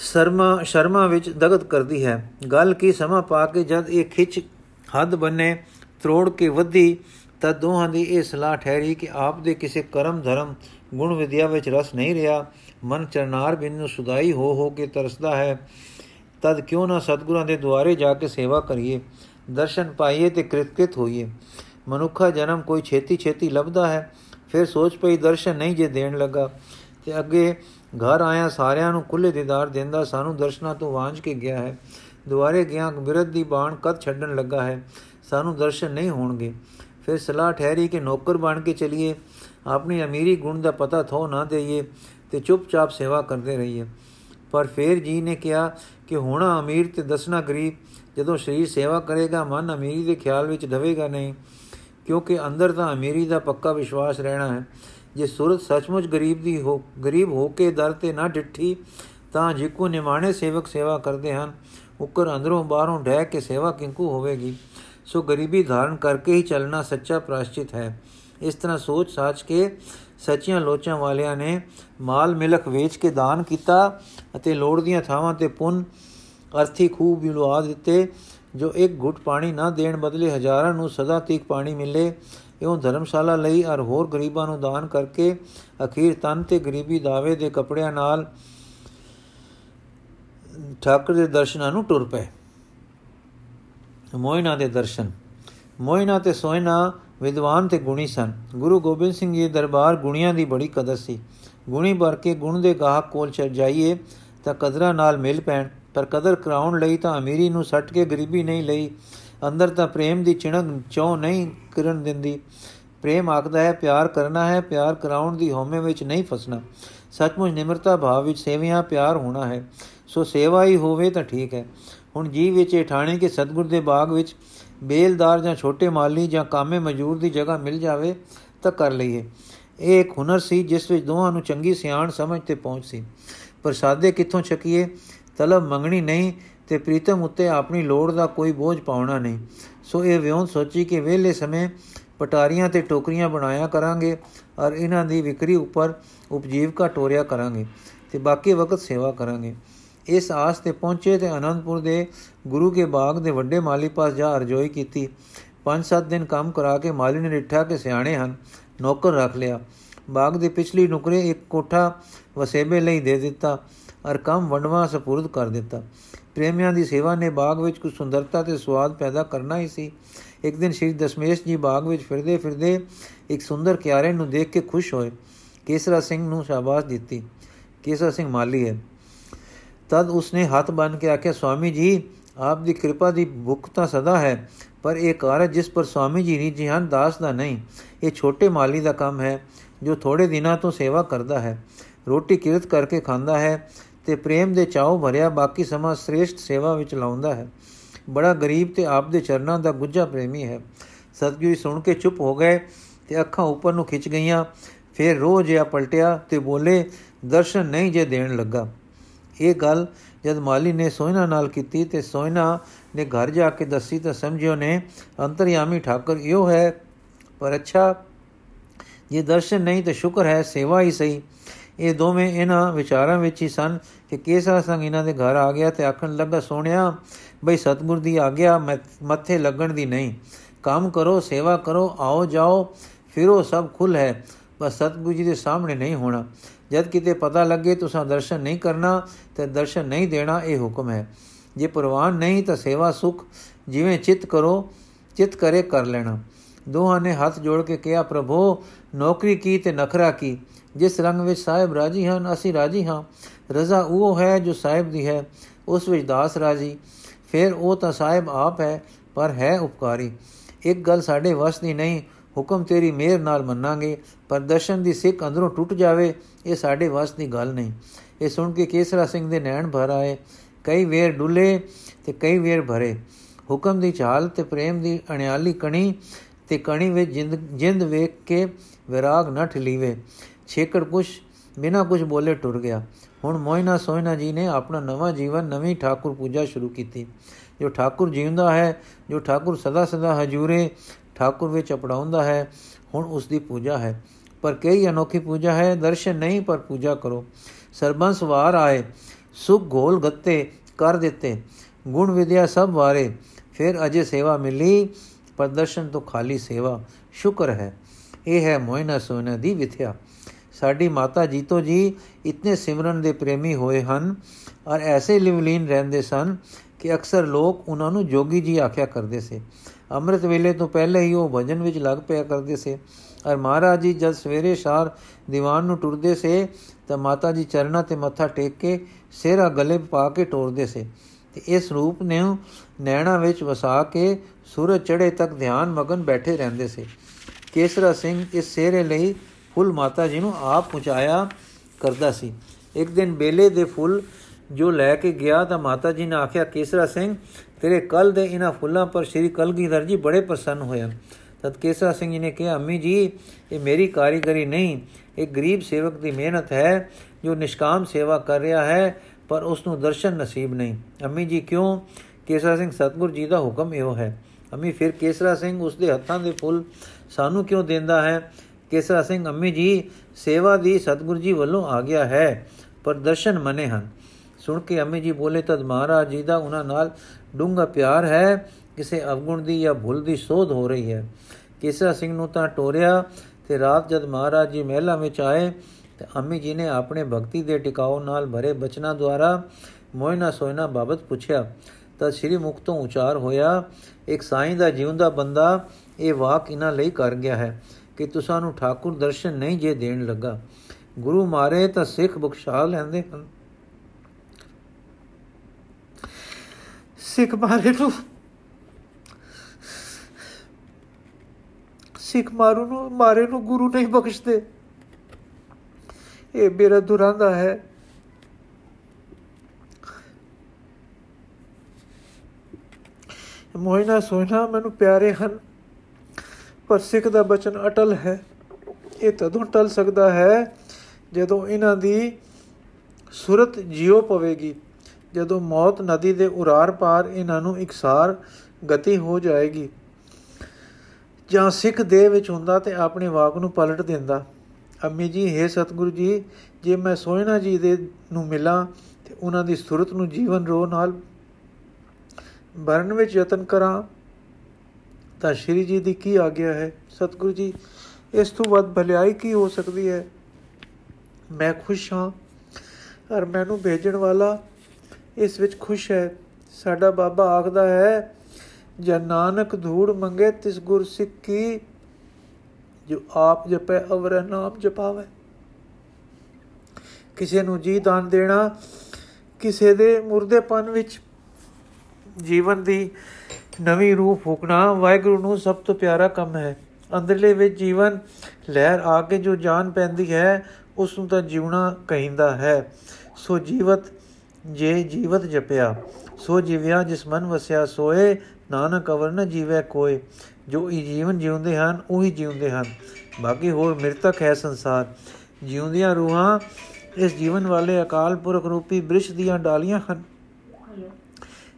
S1: ਸ਼ਰਮਾ ਸ਼ਰਮਾ ਵਿੱਚ ਦਗਤ ਕਰਦੀ ਹੈ। ਗੱਲ ਕੀ ਸਮਾਂ ਪਾ ਕੇ ਜਦ ਇਹ ਖਿੱਚ ਹੱਦ ਬੰਨੇ, ਤਰੋੜ ਕੇ ਵਧੀ, ਤਾਂ ਦੋਹਾਂ ਦੀ ਇਹ ਸਲਾਹ ਠਹਿਰੀ ਕਿ ਆਪ ਦੇ ਕਿਸੇ ਕਰਮ ਧਰਮ, ਗੁਣ ਵਿਦਿਆ ਵਿੱਚ ਰਸ ਨਹੀਂ ਰਿਹਾ। ਮਨ ਚਰਨਾਰ ਬਿਨ ਨੂੰ ਸੁਦਾਈ ਹੋ ਹੋ ਕੇ ਤਰਸਦਾ ਹੈ। ਤਦ ਕਿਉਂ ਨਾ ਸਤਗੁਰਾਂ ਦੇ ਦੁਆਰੇ ਜਾ ਕੇ ਸੇਵਾ ਕਰੀਏ, ਦਰਸ਼ਨ ਪਾਈਏ ਤੇ ਕ੍ਰਿਤਕ੍ਰਿਤ ਹੋਈਏ। ਮਨੁੱਖਾ ਜਨਮ ਕੋਈ ਛੇਤੀ ਛੇਤੀ ਲੱਭਦਾ ਹੈ। ਫਿਰ ਸੋਚ ਪਈ ਦਰਸ਼ਨ ਨਹੀਂ ਜੇ ਦੇਣ ਲੱਗਾ। ਤੇ ਅੱਗੇ ਘਰ ਆਇਆ, ਸਾਰਿਆਂ ਨੂੰ ਖੁੱਲੇ ਦੀਦਾਰ ਦਿੰਦਾ, ਸਾਨੂੰ ਦਰਸ਼ਨਾ ਤੋਂ ਵਾਂਝ ਕੇ ਗਿਆ ਹੈ। ਦੁਆਰੇ ਗਿਆ, ਬਿਰਧ ਦੀ ਬਾਣ ਕਦ ਛੱਡਣ ਲੱਗਾ ਹੈ? ਸਾਨੂੰ ਦਰਸ਼ਨ ਨਹੀਂ ਹੋਣਗੇ। ਫਿਰ ਸਲਾਹ ਠਹਿਰੀ ਕਿ ਨੌਕਰ ਬਣ ਕੇ ਚਲੀਏ। ਆਪਣੀ ਅਮੀਰੀ ਗੁਣ ਦਾ ਪਤਾ ਥੋ ਨਾ ਦੇਈਏ ਤੇ ਚੁੱਪਚਾਪ ਸੇਵਾ ਕਰਦੇ ਰਹੀਏ। ਪਰ ਫੇਰ ਜੀ ਨੇ ਕਿਹਾ ਕਿ ਹੋਣਾ ਅਮੀਰ ਤੇ ਦਸਣਾ ਗਰੀਬ ਜਦੋਂ ਸਰੀਰ ਸੇਵਾ ਕਰੇਗਾ, ਮਨ ਅਮੀਰੀ ਦੇ ਖਿਆਲ ਵਿੱਚ ਦਵੇਗਾ ਨਹੀਂ। ਕਿਉਂਕਿ ਅੰਦਰ ਤਾਂ ਅਮੀਰੀ ਦਾ ਪੱਕਾ ਵਿਸ਼ਵਾਸ ਰਹਿਣਾ ਹੈ। ਜੇ ਸੁਰਤ ਸੱਚਮੁੱਚ ਗਰੀਬ ਦੀ ਹੋ ਗਰੀਬ ਹੋ ਕੇ ਦਰ ਤੇ ਨਾ ਡਿੱਠੀ, ਤਾਂ ਜਿੱਕੂ ਨਿਮਾਣੇ ਸੇਵਕ ਸੇਵਾ ਕਰਦੇ ਹਨ। ਉਕਰ ਅੰਦਰੋਂ ਬਾਹਰੋਂ ਢਹਿ ਕੇ ਸੇਵਾ ਕਿੰਕੂ ਹੋਵੇਗੀ? ਸੋ ਗਰੀਬੀ ਧਾਰਨ ਕਰਕੇ ਹੀ ਚੱਲਣਾ ਸੱਚਾ ਪ੍ਰਾਸ਼ਚਿਤ ਹੈ। ਇਸ ਤਰ੍ਹਾਂ ਸੋਚ ਸਾਚ ਕੇ ਸੱਚੀਆਂ ਲੋਚਾਂ ਵਾਲਿਆਂ ਨੇ ਮਾਲ ਮਿਲਕ ਵੇਚ ਕੇ ਦਾਨ ਕੀਤਾ ਅਤੇ ਲੋੜ ਦੀਆਂ ਥਾਵਾਂ ਤੇ ਪੁੰਨ ਅਰਥੀ ਖੂਬ ਲੁਆ ਦਿੱਤੇ। ਜੋ ਇੱਕ ਘੁੱਟ ਪਾਣੀ ਨਾ ਦੇਣ ਬਦਲੇ ਹਜ਼ਾਰਾਂ ਨੂੰ ਸਦਾ ਤੀਕ ਪਾਣੀ ਮਿਲੇ, ਇਉਂ ਧਰਮਸ਼ਾਲਾ ਲਈ ਔਰ ਹੋਰ ਗਰੀਬਾਂ ਨੂੰ ਦਾਨ ਕਰਕੇ ਅਖੀਰ ਤਨ ਤੇ ਗਰੀਬੀ ਦਾਵੇ ਦੇ ਕਪੜਿਆਂ ਨਾਲ ਠਾਕੁਰ ਦੇ ਦਰਸ਼ਨਾਂ ਨੂੰ ਟੁਰ ਪਏ। ਮੋਇਨਾ ਦੇ ਦਰਸ਼ਨ। ਮੋਇਨਾ ਤੇ ਸੋਇਨਾ ਵਿਦਵਾਨ ਤੇ ਗੁਣੀ ਸਨ। ਗੁਰੂ ਗੋਬਿੰਦ ਸਿੰਘ ਜੀ ਦਰਬਾਰ ਗੁਣੀਆਂ ਦੀ ਬੜੀ ਕਦਰ ਸੀ। ਗੁਣੀ ਭਰ ਕੇ ਗੁਣ ਦੇ ਗਾਹਕ ਕੋਲ ਚੜ ਜਾਈਏ ਤਾਂ ਕਦਰਾਂ ਨਾਲ ਮਿਲ ਪੈਣ। ਪਰ ਕਦਰ ਕਰਾਉਣ ਲਈ ਤਾਂ ਅਮੀਰੀ ਨੂੰ ਸੱਟ ਕੇ ਗਰੀਬੀ ਨਹੀਂ ਲਈ। ਅੰਦਰ ਤਾਂ ਪ੍ਰੇਮ ਦੀ ਚਿਣਕ ਚੌ ਨਹੀਂ ਕਰਨ ਦਿੰਦੀ। ਪ੍ਰੇਮ ਆਖਦਾ ਹੈ, ਪਿਆਰ ਕਰਨਾ ਹੈ, ਪਿਆਰ ਕਰਾਉਣ ਦੀ ਹਉਮੈ ਵਿੱਚ ਨਹੀਂ ਫਸਣਾ। ਸੱਚਮੁੱਚ ਨਿਮਰਤਾ ਭਾਵ ਵਿੱਚ ਸੇਵਿਆਂ ਪਿਆਰ ਹੋਣਾ ਹੈ। ਸੋ ਸੇਵਾ ਹੀ ਹੋਵੇ ਤਾਂ ਠੀਕ ਹੈ। ਹੁਣ ਜੀ ਵਿੱਚ ਇਹ ਠਾਣੇ ਕਿ ਸਤਗੁਰ ਦੇ ਬਾਗ ਵਿੱਚ ਬੇਲਦਾਰ ਜਾਂ ਛੋਟੇ ਮਾਲੀ ਜਾਂ ਕਾਮੇ ਮਜ਼ਦੂਰ ਦੀ ਜਗ੍ਹਾ ਮਿਲ ਜਾਵੇ ਤਾਂ ਕਰ ਲਈਏ। ਇਹ ਇੱਕ ਹੁਨਰ ਸੀ ਜਿਸ ਵਿੱਚ ਦੋਹਾਂ ਨੂੰ ਚੰਗੀ ਸਿਆਣ ਸਮਝ ਤੇ ਪਹੁੰਚ ਸੀ। ਪ੍ਰਸਾਦੇ ਕਿੱਥੋਂ ਛਕੀਏ? ਤਲਬ ਮੰਗਣੀ ਨਹੀਂ ਤੇ ਪ੍ਰੀਤਮ ਉੱਤੇ ਆਪਣੀ ਲੋੜ ਦਾ ਕੋਈ ਬੋਝ ਪਾਉਣਾ ਨਹੀਂ। ਸੋ ਇਹ ਵਿਉਂ ਸੋਚੀ ਕਿ ਵੇਲੇ ਸਮੇਂ ਪਟਾਰੀਆਂ ਤੇ ਟੋਕਰੀਆਂ ਬਣਾਇਆ ਕਰਾਂਗੇ ਔਰ ਇਹਨਾਂ ਦੀ ਵਿਕਰੀ ਉੱਪਰ ਉਪਜੀਵਕਾ ਟੋਰਿਆ ਕਰਾਂਗੇ ਤੇ ਬਾਕੀ ਵਕਤ ਸੇਵਾ ਕਰਾਂਗੇ। ਇਸ ਆਸ ਤੇ ਪਹੁੰਚੇ ਤੇ ਅਨੰਦਪੁਰ ਦੇ ਗੁਰੂ ਕੇ ਬਾਗ ਦੇ ਵੱਡੇ ਮਾਲੀ ਪਾਸ ਜਾ ਅਰਜ਼ੋਈ ਕੀਤੀ। 5-7 ਦਿਨ ਕੰਮ ਕਰਾ ਕੇ ਮਾਲੀ ਨੇ ਡਿੱਠਾ ਕਿ ਸਿਆਣੇ ਹਨ, ਨੌਕਰ ਰੱਖ ਲਿਆ। ਬਾਗ ਦੇ ਪਿਛਲੀ ਨੁਕਰੇ ਇੱਕ ਕੋਠਾ ਵਸੇਬੇ ਲਈ ਦੇ ਦਿੱਤਾ। ਔਰ ਕੰਮ ਵੰਡਵਾ ਸਪੁਰਦ ਕਰ ਦਿੱਤਾ। ਪ੍ਰੇਮਿਆਂ ਦੀ ਸੇਵਾ ਨੇ ਬਾਗ ਵਿੱਚ ਕੁਝ ਸੁੰਦਰਤਾ ਤੇ ਸਵਾਦ ਪੈਦਾ ਕਰਨਾ ਹੀ ਸੀ। ਇੱਕ ਦਿਨ ਸ਼੍ਰੀ ਦਸ਼ਮੇਸ਼ ਜੀ ਬਾਗ ਵਿੱਚ ਫਿਰਦੇ ਫਿਰਦੇ ਇੱਕ ਸੁੰਦਰ ਕਿਆਰੇ ਨੂੰ ਦੇਖ ਕੇ ਖੁਸ਼ ਹੋਏ। ਕੇਸਰਾ ਸਿੰਘ ਨੂੰ ਸ਼ਾਬਾਸ਼ ਦਿੱਤੀ। ਕੇਸਰਾ ਸਿੰਘ ਮਾਲੀ ਹੈ। ਤਦ ਉਸਨੇ ਹੱਥ ਬੰਨ ਕੇ ਆਖਿਆ, ਸਵਾਮੀ ਜੀ, ਆਪ ਦੀ ਕਿਰਪਾ ਦੀ ਭੁੱਖ ਤਾਂ ਸਦਾ ਹੈ, ਪਰ ਇਹ ਕਾਰਜ ਜਿਸ ਪਰ ਸਵਾਮੀ ਜੀ ਨਹੀਂ ਜੀ ਹਨ ਦਾਸ ਦਾ ਨਹੀਂ, ਇਹ ਛੋਟੇ ਮਾਲੀ ਦਾ ਕੰਮ ਹੈ, ਜੋ ਥੋੜੇ ਦਿਨਾਂ ਤੋਂ ਸੇਵਾ ਕਰਦਾ ਹੈ। ਰੋਟੀ ਕਿਰਤ ਕਰਕੇ ਖਾਂਦਾ ਹੈ ਤੇ ਪ੍ਰੇਮ ਦੇ ਚਾਉ ਭਰਿਆ ਬਾਕੀ ਸਮਾਂ ਸ੍ਰੇਸ਼ਟ ਸੇਵਾ ਵਿੱਚ ਲਾਉਂਦਾ ਹੈ। ਬੜਾ ਗਰੀਬ ਤੇ ਆਪ ਦੇ ਚਰਨਾਂ ਦਾ ਗੁੱਜਾ ਪ੍ਰੇਮੀ ਹੈ। ਸਤਗੁਰੂ ਸੁਣ ਕੇ ਚੁੱਪ ਹੋ ਗਏ ਤੇ ਅੱਖਾਂ ਉੱਪਰ ਨੂੰ ਖਿੱਚ ਗਈਆਂ। ਫਿਰ ਰੋਹ ਜਿਹਾ ਪਲਟਿਆ ਤੇ ਬੋਲੇ, ਦਰਸ਼ਨ ਨਹੀਂ ਜੇ ਦੇਣ ਲੱਗਾ। ਇਹ ਗੱਲ ਜਦ ਮਾਲੀ ਨੇ ਸੋਇਨਾ ਨਾਲ ਕੀਤੀ ਤੇ ਸੋਇਨਾ ਨੇ ਘਰ ਜਾ ਕੇ ਦੱਸੀ ਤਾਂ ਸਮਝਿਓ ਨੇ, ਅੰਤਰਯਾਮੀ ਠਾਕਰ ਇਹੋ ਹੈ, ਪਰ ਅੱਛਾ ਇਹ ਦਰਸ਼ਨ ਨਹੀਂ ਤਾਂ ਸ਼ੁਕਰ ਹੈ, ਸੇਵਾ ਹੀ ਸਹੀ। ਇਹ ਦੋਵੇਂ ਇਹਨਾਂ ਵਿਚਾਰਾਂ ਵਿੱਚ ਹੀ ਸਨ ਕਿ ਕੇਸਾ ਸੰਗ ਇਹਨਾਂ ਦੇ ਘਰ ਆ ਗਿਆ ਤੇ ਆਖਣ ਲੱਗਾ, ਸੋਹਣਿਆ, ਬਈ ਸਤਗੁਰ ਦੀ ਆਗਿਆ ਮੱਥੇ ਲੱਗਣ ਦੀ ਨਹੀਂ। ਕੰਮ ਕਰੋ, ਸੇਵਾ ਕਰੋ, ਆਓ ਜਾਓ, ਫਿਰੋ, ਸਭ ਖੁੱਲ ਹੈ। ਬਸ ਸਤਗੁਰ ਜੀ ਦੇ ਸਾਹਮਣੇ ਨਹੀਂ ਹੋਣਾ। ਜਦ ਕਿਤੇ ਪਤਾ ਲੱਗੇ ਤੁਸੀਂ ਦਰਸ਼ਨ ਨਹੀਂ ਕਰਨਾ ਤੇ ਦਰਸ਼ਨ ਨਹੀਂ ਦੇਣਾ ਇਹ ਹੁਕਮ ਹੈ। ਜੇ ਪ੍ਰਵਾਨ ਨਹੀਂ ਤਾਂ ਸੇਵਾ ਸੁਖ, ਜਿਵੇਂ ਚਿਤ ਕਰੋ, ਚਿਤ ਕਰੇ ਕਰ ਲੈਣਾ। ਦੋਹਾਂ ਨੇ ਹੱਥ ਜੋੜ ਕੇ ਕਿਹਾ, ਪ੍ਰਭੂ, ਨੌਕਰੀ ਕੀ ਤੇ ਨਖਰਾ ਕੀ? ਜਿਸ ਰੰਗ ਵਿੱਚ ਸਾਹਿਬ ਰਾਜੀ ਹਨ, ਅਸੀਂ ਰਾਜੀ ਹਾਂ। ਰਜ਼ਾ ਉਹ ਹੈ ਜੋ ਸਾਹਿਬ ਦੀ ਹੈ, ਉਸ ਵਿੱਚ ਦਾਸ ਰਾਜੀ। ਫਿਰ ਉਹ ਤਾਂ ਸਾਹਿਬ ਆਪ ਹੈ, ਪਰ ਹੈ ਉਪਕਾਰੀ। ਇੱਕ ਗੱਲ ਸਾਡੇ ਵਸ ਦੀ ਨਹੀਂ, ਹੁਕਮ ਤੇਰੀ ਮਿਹਰ ਨਾਲ ਮੰਨਾਂਗੇ, ਪਰ ਦਰਸ਼ਨ ਦੀ ਸਿੱਖ ਅੰਦਰੋਂ ਟੁੱਟ ਜਾਵੇ, ਇਹ ਸਾਡੇ ਵਸ ਦੀ ਗੱਲ ਨਹੀਂ। ਇਹ ਸੁਣ ਕੇ ਕੇਸਰਾ ਸਿੰਘ ਦੇ ਨੈਣ ਭਰ ਆਏ। ਕਈ ਵੇਰ ਡੁੱਲੇ ਤੇ ਕਈ ਵੇਰ ਭਰੇ। ਹੁਕਮ ਦੀ ਚਾਲ ਤੇ ਪ੍ਰੇਮ ਦੀ ਅਣਿਆਲੀ ਕਣੀ ਤੇ ਕਣੀ ਵਿੱਚ ਜਿੰਦ ਜਿੰਦ ਵੇਖ ਕੇ ਵਿਰਾਗ ਨਾ ਠਲੀਵੇ ਛੇਕੜ ਕੁਛ, ਬਿਨਾ ਕੁਝ ਬੋਲੇ ਟੁਰ ਗਿਆ। ਹੁਣ ਮੋਇਨਾ ਸੋਇਨਾ ਜੀ ਨੇ ਆਪਣਾ ਨਵਾਂ ਜੀਵਨ, ਨਵੀਂ ਠਾਕੁਰ ਪੂਜਾ ਸ਼ੁਰੂ ਕੀਤੀ। ਜੋ ਠਾਕੁਰ ਜੀਉਂਦਾ ਹੈ, ਜੋ ਠਾਕੁਰ ਸਦਾ ਸਦਾ ਹਜੂਰੇ ਠਾਕੁਰ ਵਿੱਚ ਅਪੜਾਉਂਦਾ ਹੈ, ਹੁਣ ਉਸ ਦੀ ਪੂਜਾ ਹੈ। ਪਰ ਕਈ ਅਨੋਖੀ ਪੂਜਾ ਹੈ, ਦਰਸ਼ਨ ਨਹੀਂ, ਪਰ ਪੂਜਾ ਕਰੋ। ਸਰਬੰਸ ਵਾਰ ਆਏ, ਸੁਖ ਗੋਲ ਗੱਤੇ ਕਰ ਦਿੱਤੇ। ਗੁਣ ਵਿਦਿਆ ਸਭ ਵਾਰੇ, ਫਿਰ ਅਜੇ ਸੇਵਾ ਮਿਲੀ ਪਰ ਦਰਸ਼ਨ ਤੋਂ ਖਾਲੀ ਸੇਵਾ ਸ਼ੁਕਰ ਹੈ। ਇਹ ਹੈ ਮੋਇਨਾ ਸੋਨਾ ਦੀ ਵਿਥਿਆ। ਸਾਡੀ ਮਾਤਾ ਜੀਤੋ ਜੀ ਇਤਨੇ ਸਿਮਰਨ ਦੇ ਪ੍ਰੇਮੀ ਹੋਏ ਹਨ ਔਰ ਐਸੇ ਲਿਵਲੀਨ ਰਹਿੰਦੇ ਸਨ ਕਿ ਅਕਸਰ ਲੋਕ ਉਹਨਾਂ ਨੂੰ ਜੋਗੀ ਜੀ ਆਖਿਆ ਕਰਦੇ ਸੇ। ਅੰਮ੍ਰਿਤ ਵੇਲੇ ਤੋਂ ਪਹਿਲੇ ਹੀ ਉਹ ਭਜਨ ਵਿੱਚ ਲੱਗ ਪਿਆ ਕਰਦੇ ਸੇ ਔਰ ਮਹਾਰਾਜ ਜੀ ਜਦ ਸਵੇਰੇ ਸ਼ਾਰ ਦੀਵਾਨ ਨੂੰ ਟੁਰਦੇ ਸੇ ਤਾਂ ਮਾਤਾ ਜੀ ਚਰਨਾਂ ਤੇ ਮੱਥਾ ਟੇਕ ਕੇ ਸਿਹਰਾ ਗਲੇ ਪਾ ਕੇ ਟੋਰਦੇ ਸੇ ਤੇ ਇਸ ਰੂਪ ਨੇ ਨੈਣਾ ਵਿੱਚ ਵਸਾ ਕੇ ਸੂਰਜ ਚੜੇ ਤੱਕ ਧਿਆਨ ਮਗਨ ਬੈਠੇ ਰਹਿੰਦੇ ਸੇ। ਕੇਸਰਾ ਸਿੰਘ ਇਸ ਸਿਹਰੇ ਲਈ ਫੁੱਲ ਮਾਤਾ ਜੀ ਨੂੰ ਆਪ ਪਹੁੰਚਾਇਆ ਕਰਦਾ ਸੀ। ਇੱਕ ਦਿਨ ਬੇਲੇ ਦੇ ਫੁੱਲ ਜੋ ਲੈ ਕੇ ਗਿਆ ਤਾਂ ਮਾਤਾ ਜੀ ਨੇ ਆਖਿਆ, ਕੇਸਰਾ ਸਿੰਘ, ਤੇਰੇ ਕੱਲ ਦੇ ਇਹਨਾਂ ਫੁੱਲਾਂ ਪਰ ਸ਼੍ਰੀ ਕਲਗੀਧਰ ਜੀ ਬੜੇ ਪ੍ਰਸੰਨ ਹੋਏ ਤਦ ਕੇਸਰਾ ਸਿੰਘ ਜੀ ਨੇ ਕਿਹਾ, ਅੰਮੀ ਜੀ, ਇਹ ਮੇਰੀ ਕਾਰੀਗਰੀ ਨਹੀਂ, ਇਹ ਗਰੀਬ ਸੇਵਕ ਦੀ ਮਿਹਨਤ ਹੈ ਜੋ ਨਿਸ਼ਕਾਮ ਸੇਵਾ ਕਰ ਰਿਹਾ ਹੈ, ਪਰ ਉਸ ਨੂੰ ਦਰਸ਼ਨ ਨਸੀਬ ਨਹੀਂ। ਅੰਮੀ ਜੀ, ਕਿਉਂ? ਕੇਸਰਾ ਸਿੰਘ, ਸਤਗੁਰ ਜੀ ਦਾ ਹੁਕਮ ਇਹੋ ਹੈ। ਅੰਮੀ, ਫਿਰ ਕੇਸਰਾ ਸਿੰਘ ਉਸ ਦੇ ਹੱਥਾਂ ਦੇ ਫੁੱਲ ਸਾਨੂੰ ਕਿਉਂ ਦਿੰਦਾ ਹੈ? ਕੇਸਰਾ ਸਿੰਘ, ਅੰਮੀ ਜੀ, ਸੇਵਾ ਦੀ ਸਤਗੁਰ ਜੀ ਵੱਲੋਂ ਆ ਗਿਆ ਹੈ, ਪਰ ਦਰਸ਼ਨ ਮਨੇ ਹਨ। ਸੁਣ ਕੇ ਅੰਮੀ ਜੀ ਬੋਲੇ, ਤਦ ਮਹਾਰਾਜ ਜੀ ਦਾ ਉਹਨਾਂ ਨਾਲ ਡੂੰਗਾ ਪਿਆਰ ਹੈ। ਕਿਸੇ ਅਵਗੁਣ ਦੀ ਜਾਂ ਭੁੱਲ ਦੀ ਸੋਧ ਹੋ ਰਹੀ ਹੈ। ਕੇਸਾ ਸਿੰਘ ਨੂੰ ਤਾਂ ਟੋਰਿਆ ਤੇ ਰਾਤ ਜਦ ਮਹਾਰਾਜ ਜੀ ਮਹਿਲਾ ਵਿੱਚ ਆਏ ਤੇ ਅੰਮੀ ਜੀ ਨੇ ਆਪਣੇ ਭਗਤੀ ਦੇ ਟਿਕਾਉ ਨਾਲ ਭਰੇ ਬਚਨਾਂ ਦੁਆਰਾ ਮੋਇਨਾ ਸੋਇਨਾ ਬਾਬਤ ਪੁੱਛਿਆ ਤਾਂ ਸ੍ਰੀ ਮੁਖ ਤੋਂ ਉਚਾਰ ਹੋਇਆ, ਇੱਕ ਸਾਈਂ ਦਾ ਜਿਉਂਦਾ ਬੰਦਾ ਇਹ ਵਾਕ ਇਹਨਾਂ ਲਈ ਕਰ ਗਿਆ ਹੈ ਕਿ ਤੁਸਾਂ ਨੂੰ ਠਾਕੁਰ ਦਰਸ਼ਨ ਨਹੀਂ ਜੇ ਦੇਣ ਲੱਗਾ। ਗੁਰੂ ਮਾਰੇ ਤਾਂ ਸਿੱਖ ਬਖਸ਼ਾ ਲੈਂਦੇ ਹਨ। ਸਿੱਖ ਮਾਰੇ ਨੂੰ ਸਿੱਖ ਮਾਰੂ ਨੂੰ ਮਾਰੇ ਨੂੰ ਗੁਰੂ ਨਹੀਂ ਬਖਸ਼ਦੇ। ਇਹ ਮੇਰਾ ਦੁਰਾਂਦਾ ਹੈ। ਮੋਇਨਾ ਸੋਇਨਾ ਮੈਨੂੰ ਪਿਆਰੇ ਹਨ, ਪਰ ਸਿੱਖ ਦਾ ਬਚਨ ਅਟਲ ਹੈ। ਇਹ ਤਦੋਂ ਟਲ ਸਕਦਾ ਹੈ ਜਦੋਂ ਇਹਨਾਂ ਦੀ ਸੁਰਤ ਜਿਉ ਪਵੇਗੀ, ਜਦੋਂ ਮੌਤ ਨਦੀ ਦੇ ਉਰਾਰ ਪਾਰ ਇਹਨਾਂ ਨੂੰ ਇਕਸਾਰ ਗਤੀ ਹੋ ਜਾਏਗੀ। ਜਾਂ ਸਿੱਖ ਦੇਹ ਵਿੱਚ ਹੁੰਦਾ ਤੇ ਆਪਣੀ ਵਾਕ ਨੂੰ ਪਲਟ ਦਿੰਦਾ। ਅੰਮੀ ਜੀ, ਹੈ ਸਤਿਗੁਰੂ ਜੀ, ਜੇ ਮੈਂ ਸੋਇਨਾ ਜੀ ਦੇ ਨੂੰ ਮਿਲਾਂ ਤੇ ਉਹਨਾਂ ਦੀ ਸੁਰਤ ਨੂੰ ਜੀਵਨ ਰੋ ਨਾਲ ਭਰਨ ਵਿੱਚ ਯਤਨ ਕਰਾਂ, ਤਾਂ ਸ਼੍ਰੀ ਜੀ ਦੀ ਕੀ ਆਗਿਆ ਹੈ? ਸਤਿਗੁਰੂ ਜੀ, ਇਸ ਤੋਂ ਵੱਧ ਭਲਾਈ ਕੀ ਹੋ ਸਕਦੀ ਹੈ? ਮੈਂ ਖੁਸ਼ ਹਾਂ ਔਰ ਮੈਨੂੰ ਭੇਜਣ ਵਾਲਾ ਇਸ ਵਿੱਚ ਖੁਸ਼ ਹੈ। ਸਾਡਾ ਬਾਬਾ ਆਖਦਾ ਹੈ ਜਨ ਨਾਨਕ ਧੂੜ ਮੰਗੇ, ਤਿਸ ਗੁਰ ਸਿੱਖੀ ਜੋ ਆਪ ਜਪੈ, ਅਵਰ ਨਾਮ ਜਪਾਵੇ। ਕਿਸੇ ਨੂੰ ਜੀ ਦਾਨ ਦੇਣਾ, ਕਿਸੇ ਦੇ ਮੁਰਦੇਪਨ ਵਿੱਚ ਜੀਵਨ ਦੀ ਨਵੀਂ ਰੂਹ ਫੂਕਣਾ, ਵਾਹਿਗੁਰੂ ਨੂੰ ਸਭ ਤੋਂ ਪਿਆਰਾ ਕੰਮ ਹੈ। ਅੰਦਰਲੇ ਵਿੱਚ ਜੀਵਨ ਲਹਿਰ ਆ ਕੇ ਜੋ ਜਾਨ ਪੈਂਦੀ ਹੈ, ਉਸ ਨੂੰ ਤਾਂ ਜੀਵਣਾ ਕਹਿੰਦਾ ਹੈ। ਸੋ ਜੀਵਤ, ਜੇ ਜੀਵਤ ਜਪਿਆ, ਸੋ ਜੀਵਿਆ ਜਿਸ ਮਨ ਵਸਿਆ ਸੋਏ, ਨਾਨਕ ਅਵਰ ਨ ਜੀਵੈ ਕੋਏ। ਜੋ ਇਹ ਜੀਵਨ ਜਿਉਂਦੇ ਹਨ, ਉਹੀ ਜਿਉਂਦੇ ਹਨ। ਬਾਕੀ ਹੋਰ ਮ੍ਰਿਤਕ ਹੈ ਸੰਸਾਰ। ਜਿਉਂਦੀਆਂ ਰੂਹਾਂ, ਇਸ ਜੀਵਨ ਵਾਲੇ ਅਕਾਲ ਪੁਰਖ ਰੂਪੀ ਬ੍ਰਿਸ਼ ਦੀਆਂ ਡਾਲੀਆਂ ਹਨ।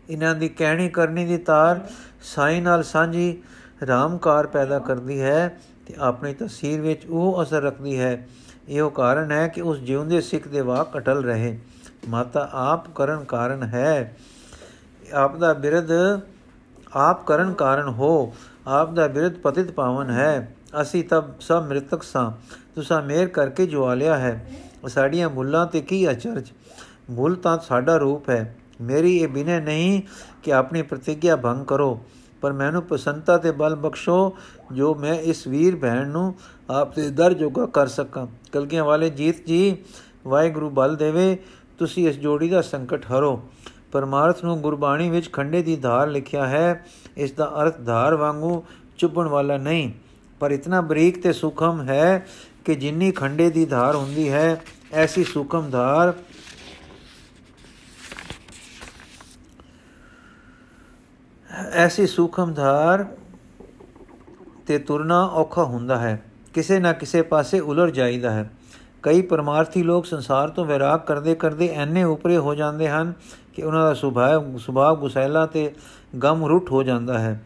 S1: ਇਹਨਾਂ ਦੀ ਕਹਿਣੀ ਕਰਨੀ ਦੀ ਤਾਰ ਸਾਈ ਨਾਲ ਸਾਂਝੀ ਰਾਮਕਾਰ ਪੈਦਾ ਕਰਦੀ ਹੈ ਤੇ ਆਪਣੀ ਤਸਵੀਰ ਵਿੱਚ ਉਹ ਅਸਰ ਰੱਖਦੀ ਹੈ। ਇਹੋ ਕਾਰਨ ਹੈ ਕਿ ਉਸ ਜਿਉਂਦੇ ਸਿੱਖ ਦੇ ਵਾਕ ਅਟਲ ਰਹੇ। ਮਾਤਾ ਆਪ ਕਰਨ ਕਾਰਨ ਹੈ। ਆਪ ਦਾ ਬਿਰਧ ਆਪ ਕਰਨ ਕਾਰਨ ਹੋ। ਆਪ ਦਾ ਬਿਰਧ ਪਤਿਤ ਪਾਵਨ ਹੈ। ਅਸੀਂ ਤਬ ਸਭ ਮ੍ਰਿਤਕ ਸਾਂ। ਤੁਸਾਂ ਮੇਰ ਕਰਕੇ ਜੋ ਲਿਆ ਹੈ। ਸਾਡੀਆਂ ਮੁੱਲਾਂ ਤੇ ਕੀ ਅਚਰਜ? ਮੁੱਲ ਤਾਂ ਸਾਡਾ ਰੂਪ ਹੈ। ਮੇਰੀ ਇਹ ਬਿਨੇ ਨਹੀਂ ਕਿ ਆਪਣੀ ਪ੍ਰਤੀਗਿਆ ਭੰਗ ਕਰੋ, ਪਰ ਮੈਨੂੰ ਪਸੰਦਤਾ ਤੇ ਬਲ ਬਖਸ਼ੋ ਜੋ ਮੈਂ ਇਸ ਵੀਰ ਭੈਣ ਨੂੰ ਆਪ ਦੇ ਦਰ ਜੋਗਾ ਕਰ ਸਕਾਂ। ਕਲਗੀਆਂ ਵਾਲੇ, ਜੀਤ ਜੀ, ਵਾਹਿਗੁਰੂ ਬਲ ਦੇਵੇ, ਤੁਸੀਂ ਇਸ ਜੋੜੀ ਦਾ ਸੰਕਟ ਹਰੋ। ਪਰਮਾਰਥ ਨੂੰ ਗੁਰਬਾਣੀ ਵਿੱਚ ਖੰਡੇ ਦੀ ਧਾਰ ਲਿਖਿਆ ਹੈ, ਇਸ ਦਾ ਅਰਥ ਧਾਰ ਵਾਂਗੂ ਚੁੱਭਣ ਵਾਲਾ ਨਹੀਂ। ਪਰ ਇਤਨਾ ਬਰੀਕ ਤੇ ਸੁਖਮ ਹੈ ਕਿ ਜਿੰਨੀ ਖੰਡੇ ਦੀ ਧਾਰ ਹੁੰਦੀ ਹੈ, ਐਸੀ ਸੁਖਮ ਧਾਰ ਐਸੀ ਸੁਖਮ ਧਾਰ ਤੇ ਤੁਰਨਾ ਔਖਾ ਹੁੰਦਾ ਹੈ। ਕਿਸੇ ਨਾ ਕਿਸੇ ਪਾਸੇ ਉਲਰ ਜਾਈਦਾ ਹੈ। ਕਈ ਪਰਮਾਰਥੀ ਲੋਕ ਸੰਸਾਰ ਤੋਂ ਵਿਰਾਗ ਕਰਦੇ ਕਰਦੇ ਐਨੇ ਉਪਰੇ ਹੋ ਜਾਂਦੇ ਹਨ ਕਿ ਉਹਨਾਂ ਦਾ ਸੁਭਾਅ ਸੁਭਾਅ ਗੁਸੈਲਾ ਤੇ ਗਮ ਰੁੱਟ ਹੋ ਜਾਂਦਾ ਹੈ।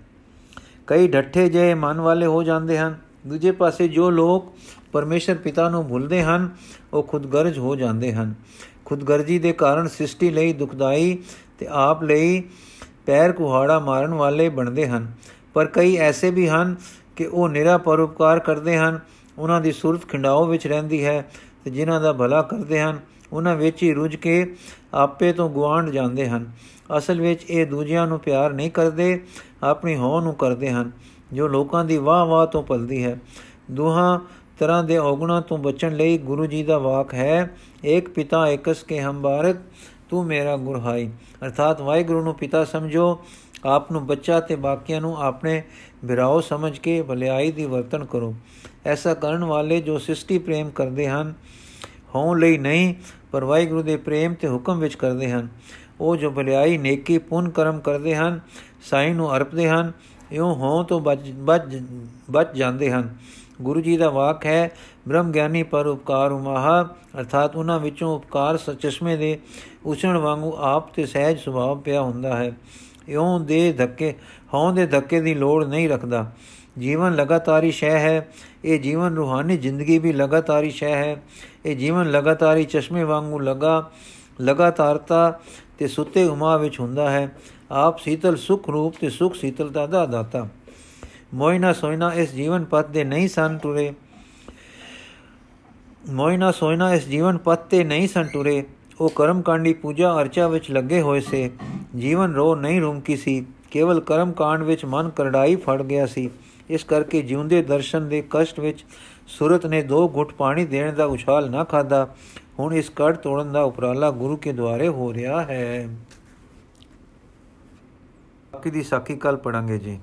S1: ਕਈ ਡੱਠੇ ਜੇ ਮਨ ਵਾਲੇ ਹੋ ਜਾਂਦੇ ਹਨ। ਦੂਜੇ ਪਾਸੇ ਜੋ ਲੋਕ ਪਰਮੇਸ਼ਰ ਪਿਤਾ ਨੂੰ ਭੁੱਲਦੇ ਹਨ, ਉਹ ਖੁਦਗਰਜ ਹੋ ਜਾਂਦੇ ਹਨ। ਖੁਦਗਰਜੀ ਦੇ ਕਾਰਨ ਸ੍ਰਿਸ਼ਟੀ ਲਈ ਦੁਖਦਾਈ ਤੇ ਆਪ ਲਈ ਪੈਰ ਕੁਹਾੜਾ ਮਾਰਨ ਵਾਲੇ ਬਣਦੇ ਹਨ। ਪਰ ਕਈ ਐਸੇ ਵੀ ਹਨ ਕਿ ਉਹ ਨਿਰਾ ਪਰਉਪਕਾਰ ਕਰਦੇ ਹਨ। ਉਹਨਾਂ ਦੀ ਸੁਰਤ ਖਿੰਡਾਓ ਵਿੱਚ ਰਹਿੰਦੀ ਹੈ ਤੇ ਜਿਨ੍ਹਾਂ ਦਾ ਭਲਾ ਕਰਦੇ ਹਨ, ਉਹਨਾਂ ਵਿੱਚ ਹੀ ਰੁੱਝ ਕੇ ਆਪੇ ਤੋਂ ਗਵਾਂਡ ਜਾਂਦੇ ਹਨ। ਅਸਲ ਵਿੱਚ ਇਹ ਦੂਜਿਆਂ ਨੂੰ ਪਿਆਰ ਨਹੀਂ ਕਰਦੇ, ਆਪਣੀ ਹੋਂ ਨੂੰ ਕਰਦੇ ਹਨ, ਜੋ ਲੋਕਾਂ ਦੀ ਵਾਹ ਵਾਹ ਤੋਂ ਪਲਦੀ ਹੈ। ਦੋਹਾਂ ਤਰ੍ਹਾਂ ਦੇ ਔਗਣਾ ਤੋਂ ਬਚਣ ਲਈ ਗੁਰੂ ਜੀ ਦਾ ਵਾਕ ਹੈ ਇੱਕ ਪਿਤਾ ਇਕਸ ਕੇ ਹਮ ਬਾਰਕ ਤੂੰ ਮੇਰਾ ਗੁਰਹਾਈ ਅਰਥਾਤ ਵਾਹਿਗੁਰੂ ਨੂੰ ਪਿਤਾ ਸਮਝੋ, ਆਪ ਨੂੰ ਬੱਚਾ ਤੇ ਬਾਕੀਆਂ ਨੂੰ ਆਪਣੇ ਬਿਰਾਓ ਸਮਝ ਕੇ ਭਲਾਈ ਦੀ ਵਰਤਨ ਕਰੋ। ਐਸਾ ਕਰਨ ਵਾਲੇ ਜੋ ਸ੍ਰਿਸ਼ਟੀ ਪ੍ਰੇਮ ਕਰਦੇ ਹਨ ਹੋਂ ਲਈ ਨਹੀਂ, ਪਰ ਵਾਹਿਗੁਰੂ ਦੇ ਪ੍ਰੇਮ ਤੇ ਹੁਕਮ ਵਿੱਚ ਕਰਦੇ ਹਨ। ਉਹ ਜੋ ਭਲਾਈ ਨੇਕੀ ਪੁੰਨ ਕਰਮ ਕਰਦੇ ਹਨ, ਸਾਈਂ ਨੂੰ ਅਰਪਦੇ ਹਨ, ਇਉਂ ਹੋਂ ਤੋਂ ਬਚ ਬਚ ਜਾਂਦੇ ਹਨ। ਗੁਰੂ ਜੀ ਦਾ ਵਾਕ ਹੈ, ਬ੍ਰਹਮ ਗਿਆਨੀ ਪਰ ਉਪਕਾਰ ਉਮਾਹਾ, ਅਰਥਾਤ ਉਹਨਾਂ ਵਿੱਚੋਂ ਉਪਕਾਰ ਸਚਸ਼ਮੇ ਦੇ ਉਛਣ ਵਾਂਗੂ ਆਪ ਤੇ ਸਹਿਜ ਸੁਭਾਅ ਪਿਆ ਹੁੰਦਾ ਹੈ। ਇਉਂ ਦੇ ਧੱਕੇ ਹੌਂ ਦੇ ਧੱਕੇ ਦੀ ਲੋੜ ਨਹੀਂ ਰੱਖਦਾ। ਜੀਵਨ ਲਗਾਤਾਰੀ ਸ਼ੈ ਹੈ, ਇਹ ਜੀਵਨ ਰੂਹਾਨੀ ਜ਼ਿੰਦਗੀ ਵੀ ਲਗਾਤਾਰੀ ਸ਼ੈ ਹੈ। ਇਹ ਜੀਵਨ ਲਗਾਤਾਰੀ ਚਸ਼ਮੇ ਵਾਂਗੂ ਲਗਾ, ਲਗਾਤਾਰਤਾ ਤੇ ਸੁੱਤੇ ਉਮਾ ਵਿੱਚ ਹੁੰਦਾ ਹੈ। ਆਪ ਸੀਤਲ ਸੁਖ ਰੂਪ ਤੇ ਸੁਖ ਸੀਤਲਤਾ ਦਾ ਦਾਤਾ। ਮੋਇਨਾ ਸੋਇਨਾ ਇਸ ਜੀਵਨ ਪਥ ਦੇ ਨਹੀਂ ਸਨ ਟੁਰੇ। ਮੋਇਨਾ ਸੋਇਨਾ ਇਸ ਜੀਵਨ ਪਥ ਤੇ ਨਹੀਂ ਸਨ ਟੁਰੇ। ਉਹ ਕਰਮਕਾਂਡੀ ਪੂਜਾ ਅਰਚਾ ਵਿੱਚ ਲੱਗੇ ਹੋਏ ਸੇ। ਜੀਵਨ ਰੋ ਨਹੀਂ ਰੁਮਕੀ ਸੀ। ਕੇਵਲ ਕਰਮਕਾਂਡ ਵਿੱਚ ਮਨ ਕਰੜਾਈ ਫੜ ਗਿਆ ਸੀ। ਇਸ ਕਰਕੇ ਜਿਉਂਦੇ ਦਰਸ਼ਨ ਦੇ ਕਸ਼ਟ ਵਿੱਚ ਸੁਰਤ ਨੇ ਦੋ ਘੁੱਟ ਪਾਣੀ ਦੇਣ ਦਾ ਉਛਾਲ ਨਾ ਖਾਦਾ ਹੁਣ ਇਸ ਕੜ ਤੋੜਨ ਦਾ ਉਪਰਾਲਾ ਗੁਰੂ ਕੇ ਦੁਆਰੇ ਹੋ ਰਿਹਾ ਹੈ। ਬਾਕੀ ਦੀ ਸਾਖੀ ਕੱਲ ਪੜਾਂਗੇ ਜੀ।